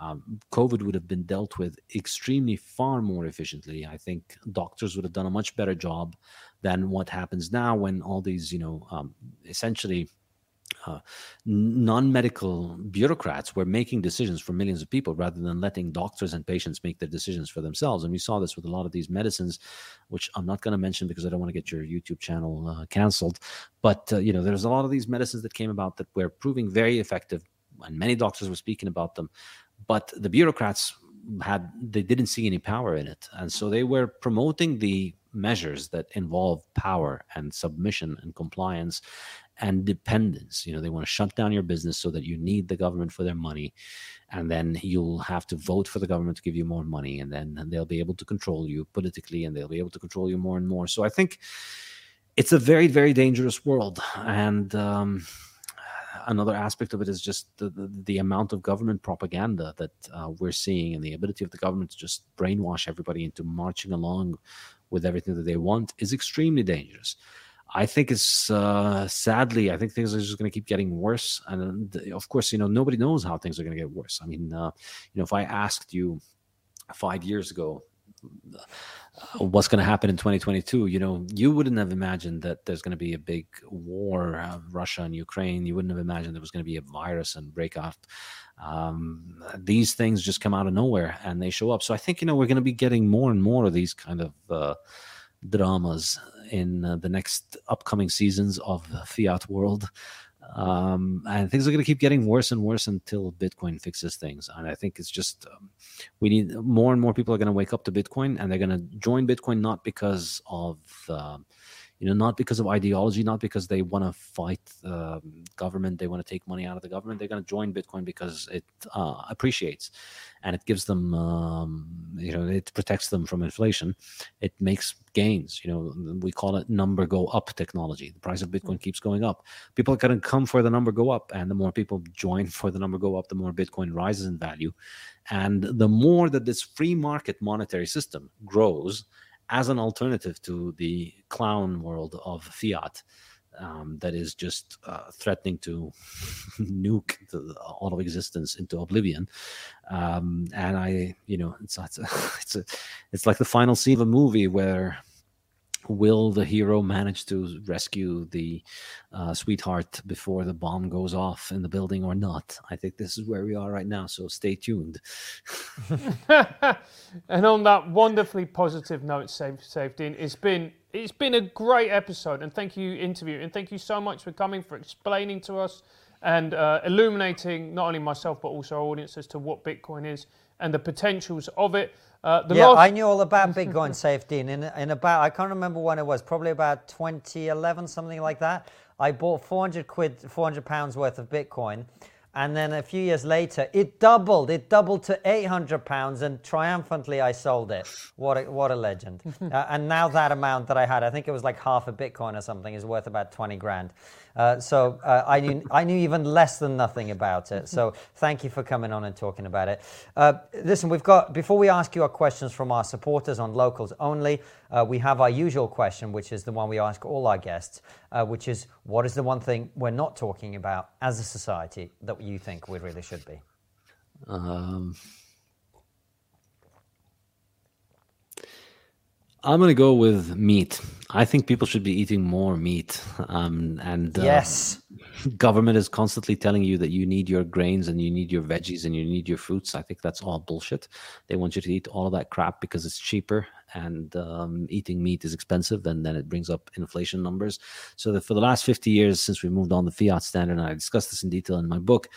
um, COVID would have been dealt with extremely far more efficiently. I think doctors would have done a much better job than what happens now when all these, you know, um, essentially uh, non-medical bureaucrats were making decisions for millions of people rather than letting doctors and patients make their decisions for themselves. And we saw this with a lot of these medicines which i'm not going to mention because i don't want to get your youtube channel uh, canceled. But uh, you know there's a lot of these medicines that came about that were proving very effective and many doctors were speaking about them but the bureaucrats had they didn't see any power in it and so they were promoting the measures that involve power and submission and compliance and dependence. You know, they want to shut down your business so that you need the government for their money. And then you'll have to vote for the government to give you more money. And then they'll be able to control you politically and they'll be able to control you more and more. So I think it's a very, very dangerous world. And, um, another aspect of it is just the, the, the amount of government propaganda that uh, we're seeing and the ability of the government to just brainwash everybody into marching along with everything that they want is extremely dangerous. I think it's uh, sadly, I think things are just going to keep getting worse. And uh, of course, you know, nobody knows how things are going to get worse. I mean, uh, you know, if I asked you five years ago uh, what's going to happen in 2022, you know, you wouldn't have imagined that there's going to be a big war, uh, Russia and Ukraine. You wouldn't have imagined there was going to be a virus and break out. Um, these things just come out of nowhere and they show up. So I think, you know, we're going to be getting more and more of these kind of uh, dramas in uh, the next upcoming seasons of Fiat World. Um, and things are going to keep getting worse and worse until Bitcoin fixes things. And I think it's just um, we need more and more people are going to wake up to Bitcoin, and they're going to join Bitcoin not because of uh, you know not because of ideology, not because they want to fight uh, government, they want to take money out of the government. They're going to join Bitcoin because it uh, appreciates, and it gives them um, you know it protects them from inflation. It makes gains. You know, we call it number go up technology. The price of Bitcoin keeps going up. People are going to come for the number go up, and the more people join for the number go up, the more Bitcoin rises in value. And the more that this free market monetary system grows as an alternative to the clown world of fiat, um, that is just uh, threatening to nuke the, all of existence into oblivion. Um, and I, you know, it's it's a, it's, a, it's like the final scene of a movie where will the hero manage to rescue the uh, sweetheart before the bomb goes off in the building or not? I think this is where we are right now. So stay tuned. and on that wonderfully positive note, safe, Saifedean, it's been it's been a great episode, and thank you, interview, and thank you so much for coming for explaining to us and uh, illuminating not only myself but also our audience as to what Bitcoin is and the potentials of it. Uh, yeah, last... I knew all about Bitcoin Saifedean, and in, in about I can't remember when it was, probably about 2011, something like that. I bought 400 quid, 400 pounds worth of Bitcoin, and then a few years later, it doubled. It doubled to 800 pounds, and triumphantly I sold it. What a, what a legend! uh, and now that amount that I had, I think it was like half a Bitcoin or something, is worth about 20 grand. Uh, so uh, I knew I knew even less than nothing about it. So thank you for coming on and talking about it. Uh, listen, we've got before we ask you our questions from our supporters on locals only, uh, we have our usual question, which is the one we ask all our guests, uh, which is what is the one thing we're not talking about as a society that you think we really should be? Um, I'm going to go with meat. I think people should be eating more meat. Um, and uh, yes, government is constantly telling you that you need your grains and you need your veggies and you need your fruits. I think that's all bullshit. They want you to eat all of that crap because it's cheaper and um, eating meat is expensive and then it brings up inflation numbers. So that for the last 50 years since we moved on the fiat standard, and I discuss this in detail in my book,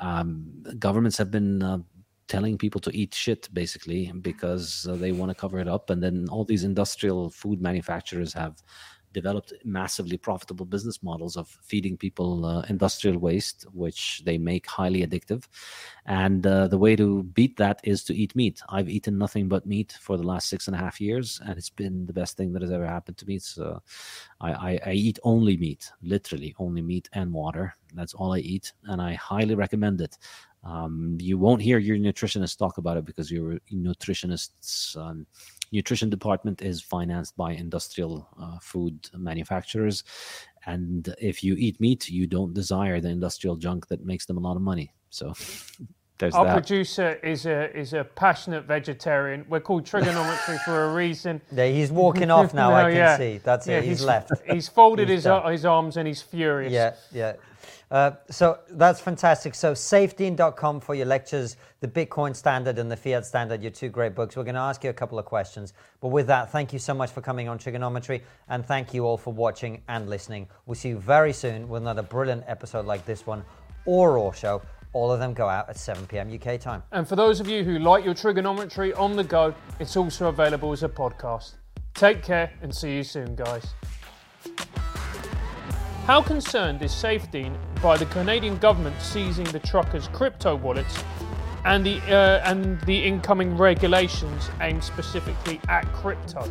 um, governments have been uh, telling people to eat shit basically because uh, they want to cover it up and then all these industrial food manufacturers have developed massively profitable business models of feeding people uh, industrial waste, which they make highly addictive. And uh, the way to beat that is to eat meat. I've eaten nothing but meat for the last six and a half years, and it's been the best thing that has ever happened to me. So I, I, I eat only meat, literally only meat and water. That's all I eat, and I highly recommend it. Um, you won't hear your nutritionist talk about it because your nutritionist's um, nutrition department is financed by industrial uh, food manufacturers. And if you eat meat, you don't desire the industrial junk that makes them a lot of money. So there's Our that. producer is a is a passionate vegetarian. We're called TRIGGERnometry for a reason. Yeah, he's walking off now. I can yeah. see. That's Yeah, it. He's, he's left. He's folded He's his done. his arms and he's furious. Yeah, yeah. Uh, so that's fantastic. So saifedean.com for your lectures, the Bitcoin Standard and the Fiat Standard, your two great books. We're going to ask you a couple of questions. But with that, thank you so much for coming on TRIGGERnometry, and thank you all for watching and listening. We'll see you very soon with another brilliant episode like this one or Raw Show. All of them go out at 7 p.m. UK time. And for those of you who like your TRIGGERnometry on the go, it's also available as a podcast. Take care and see you soon, guys. How concerned is Saifedean by the Canadian government seizing the truckers' crypto wallets and the uh, and the incoming regulations aimed specifically at crypto?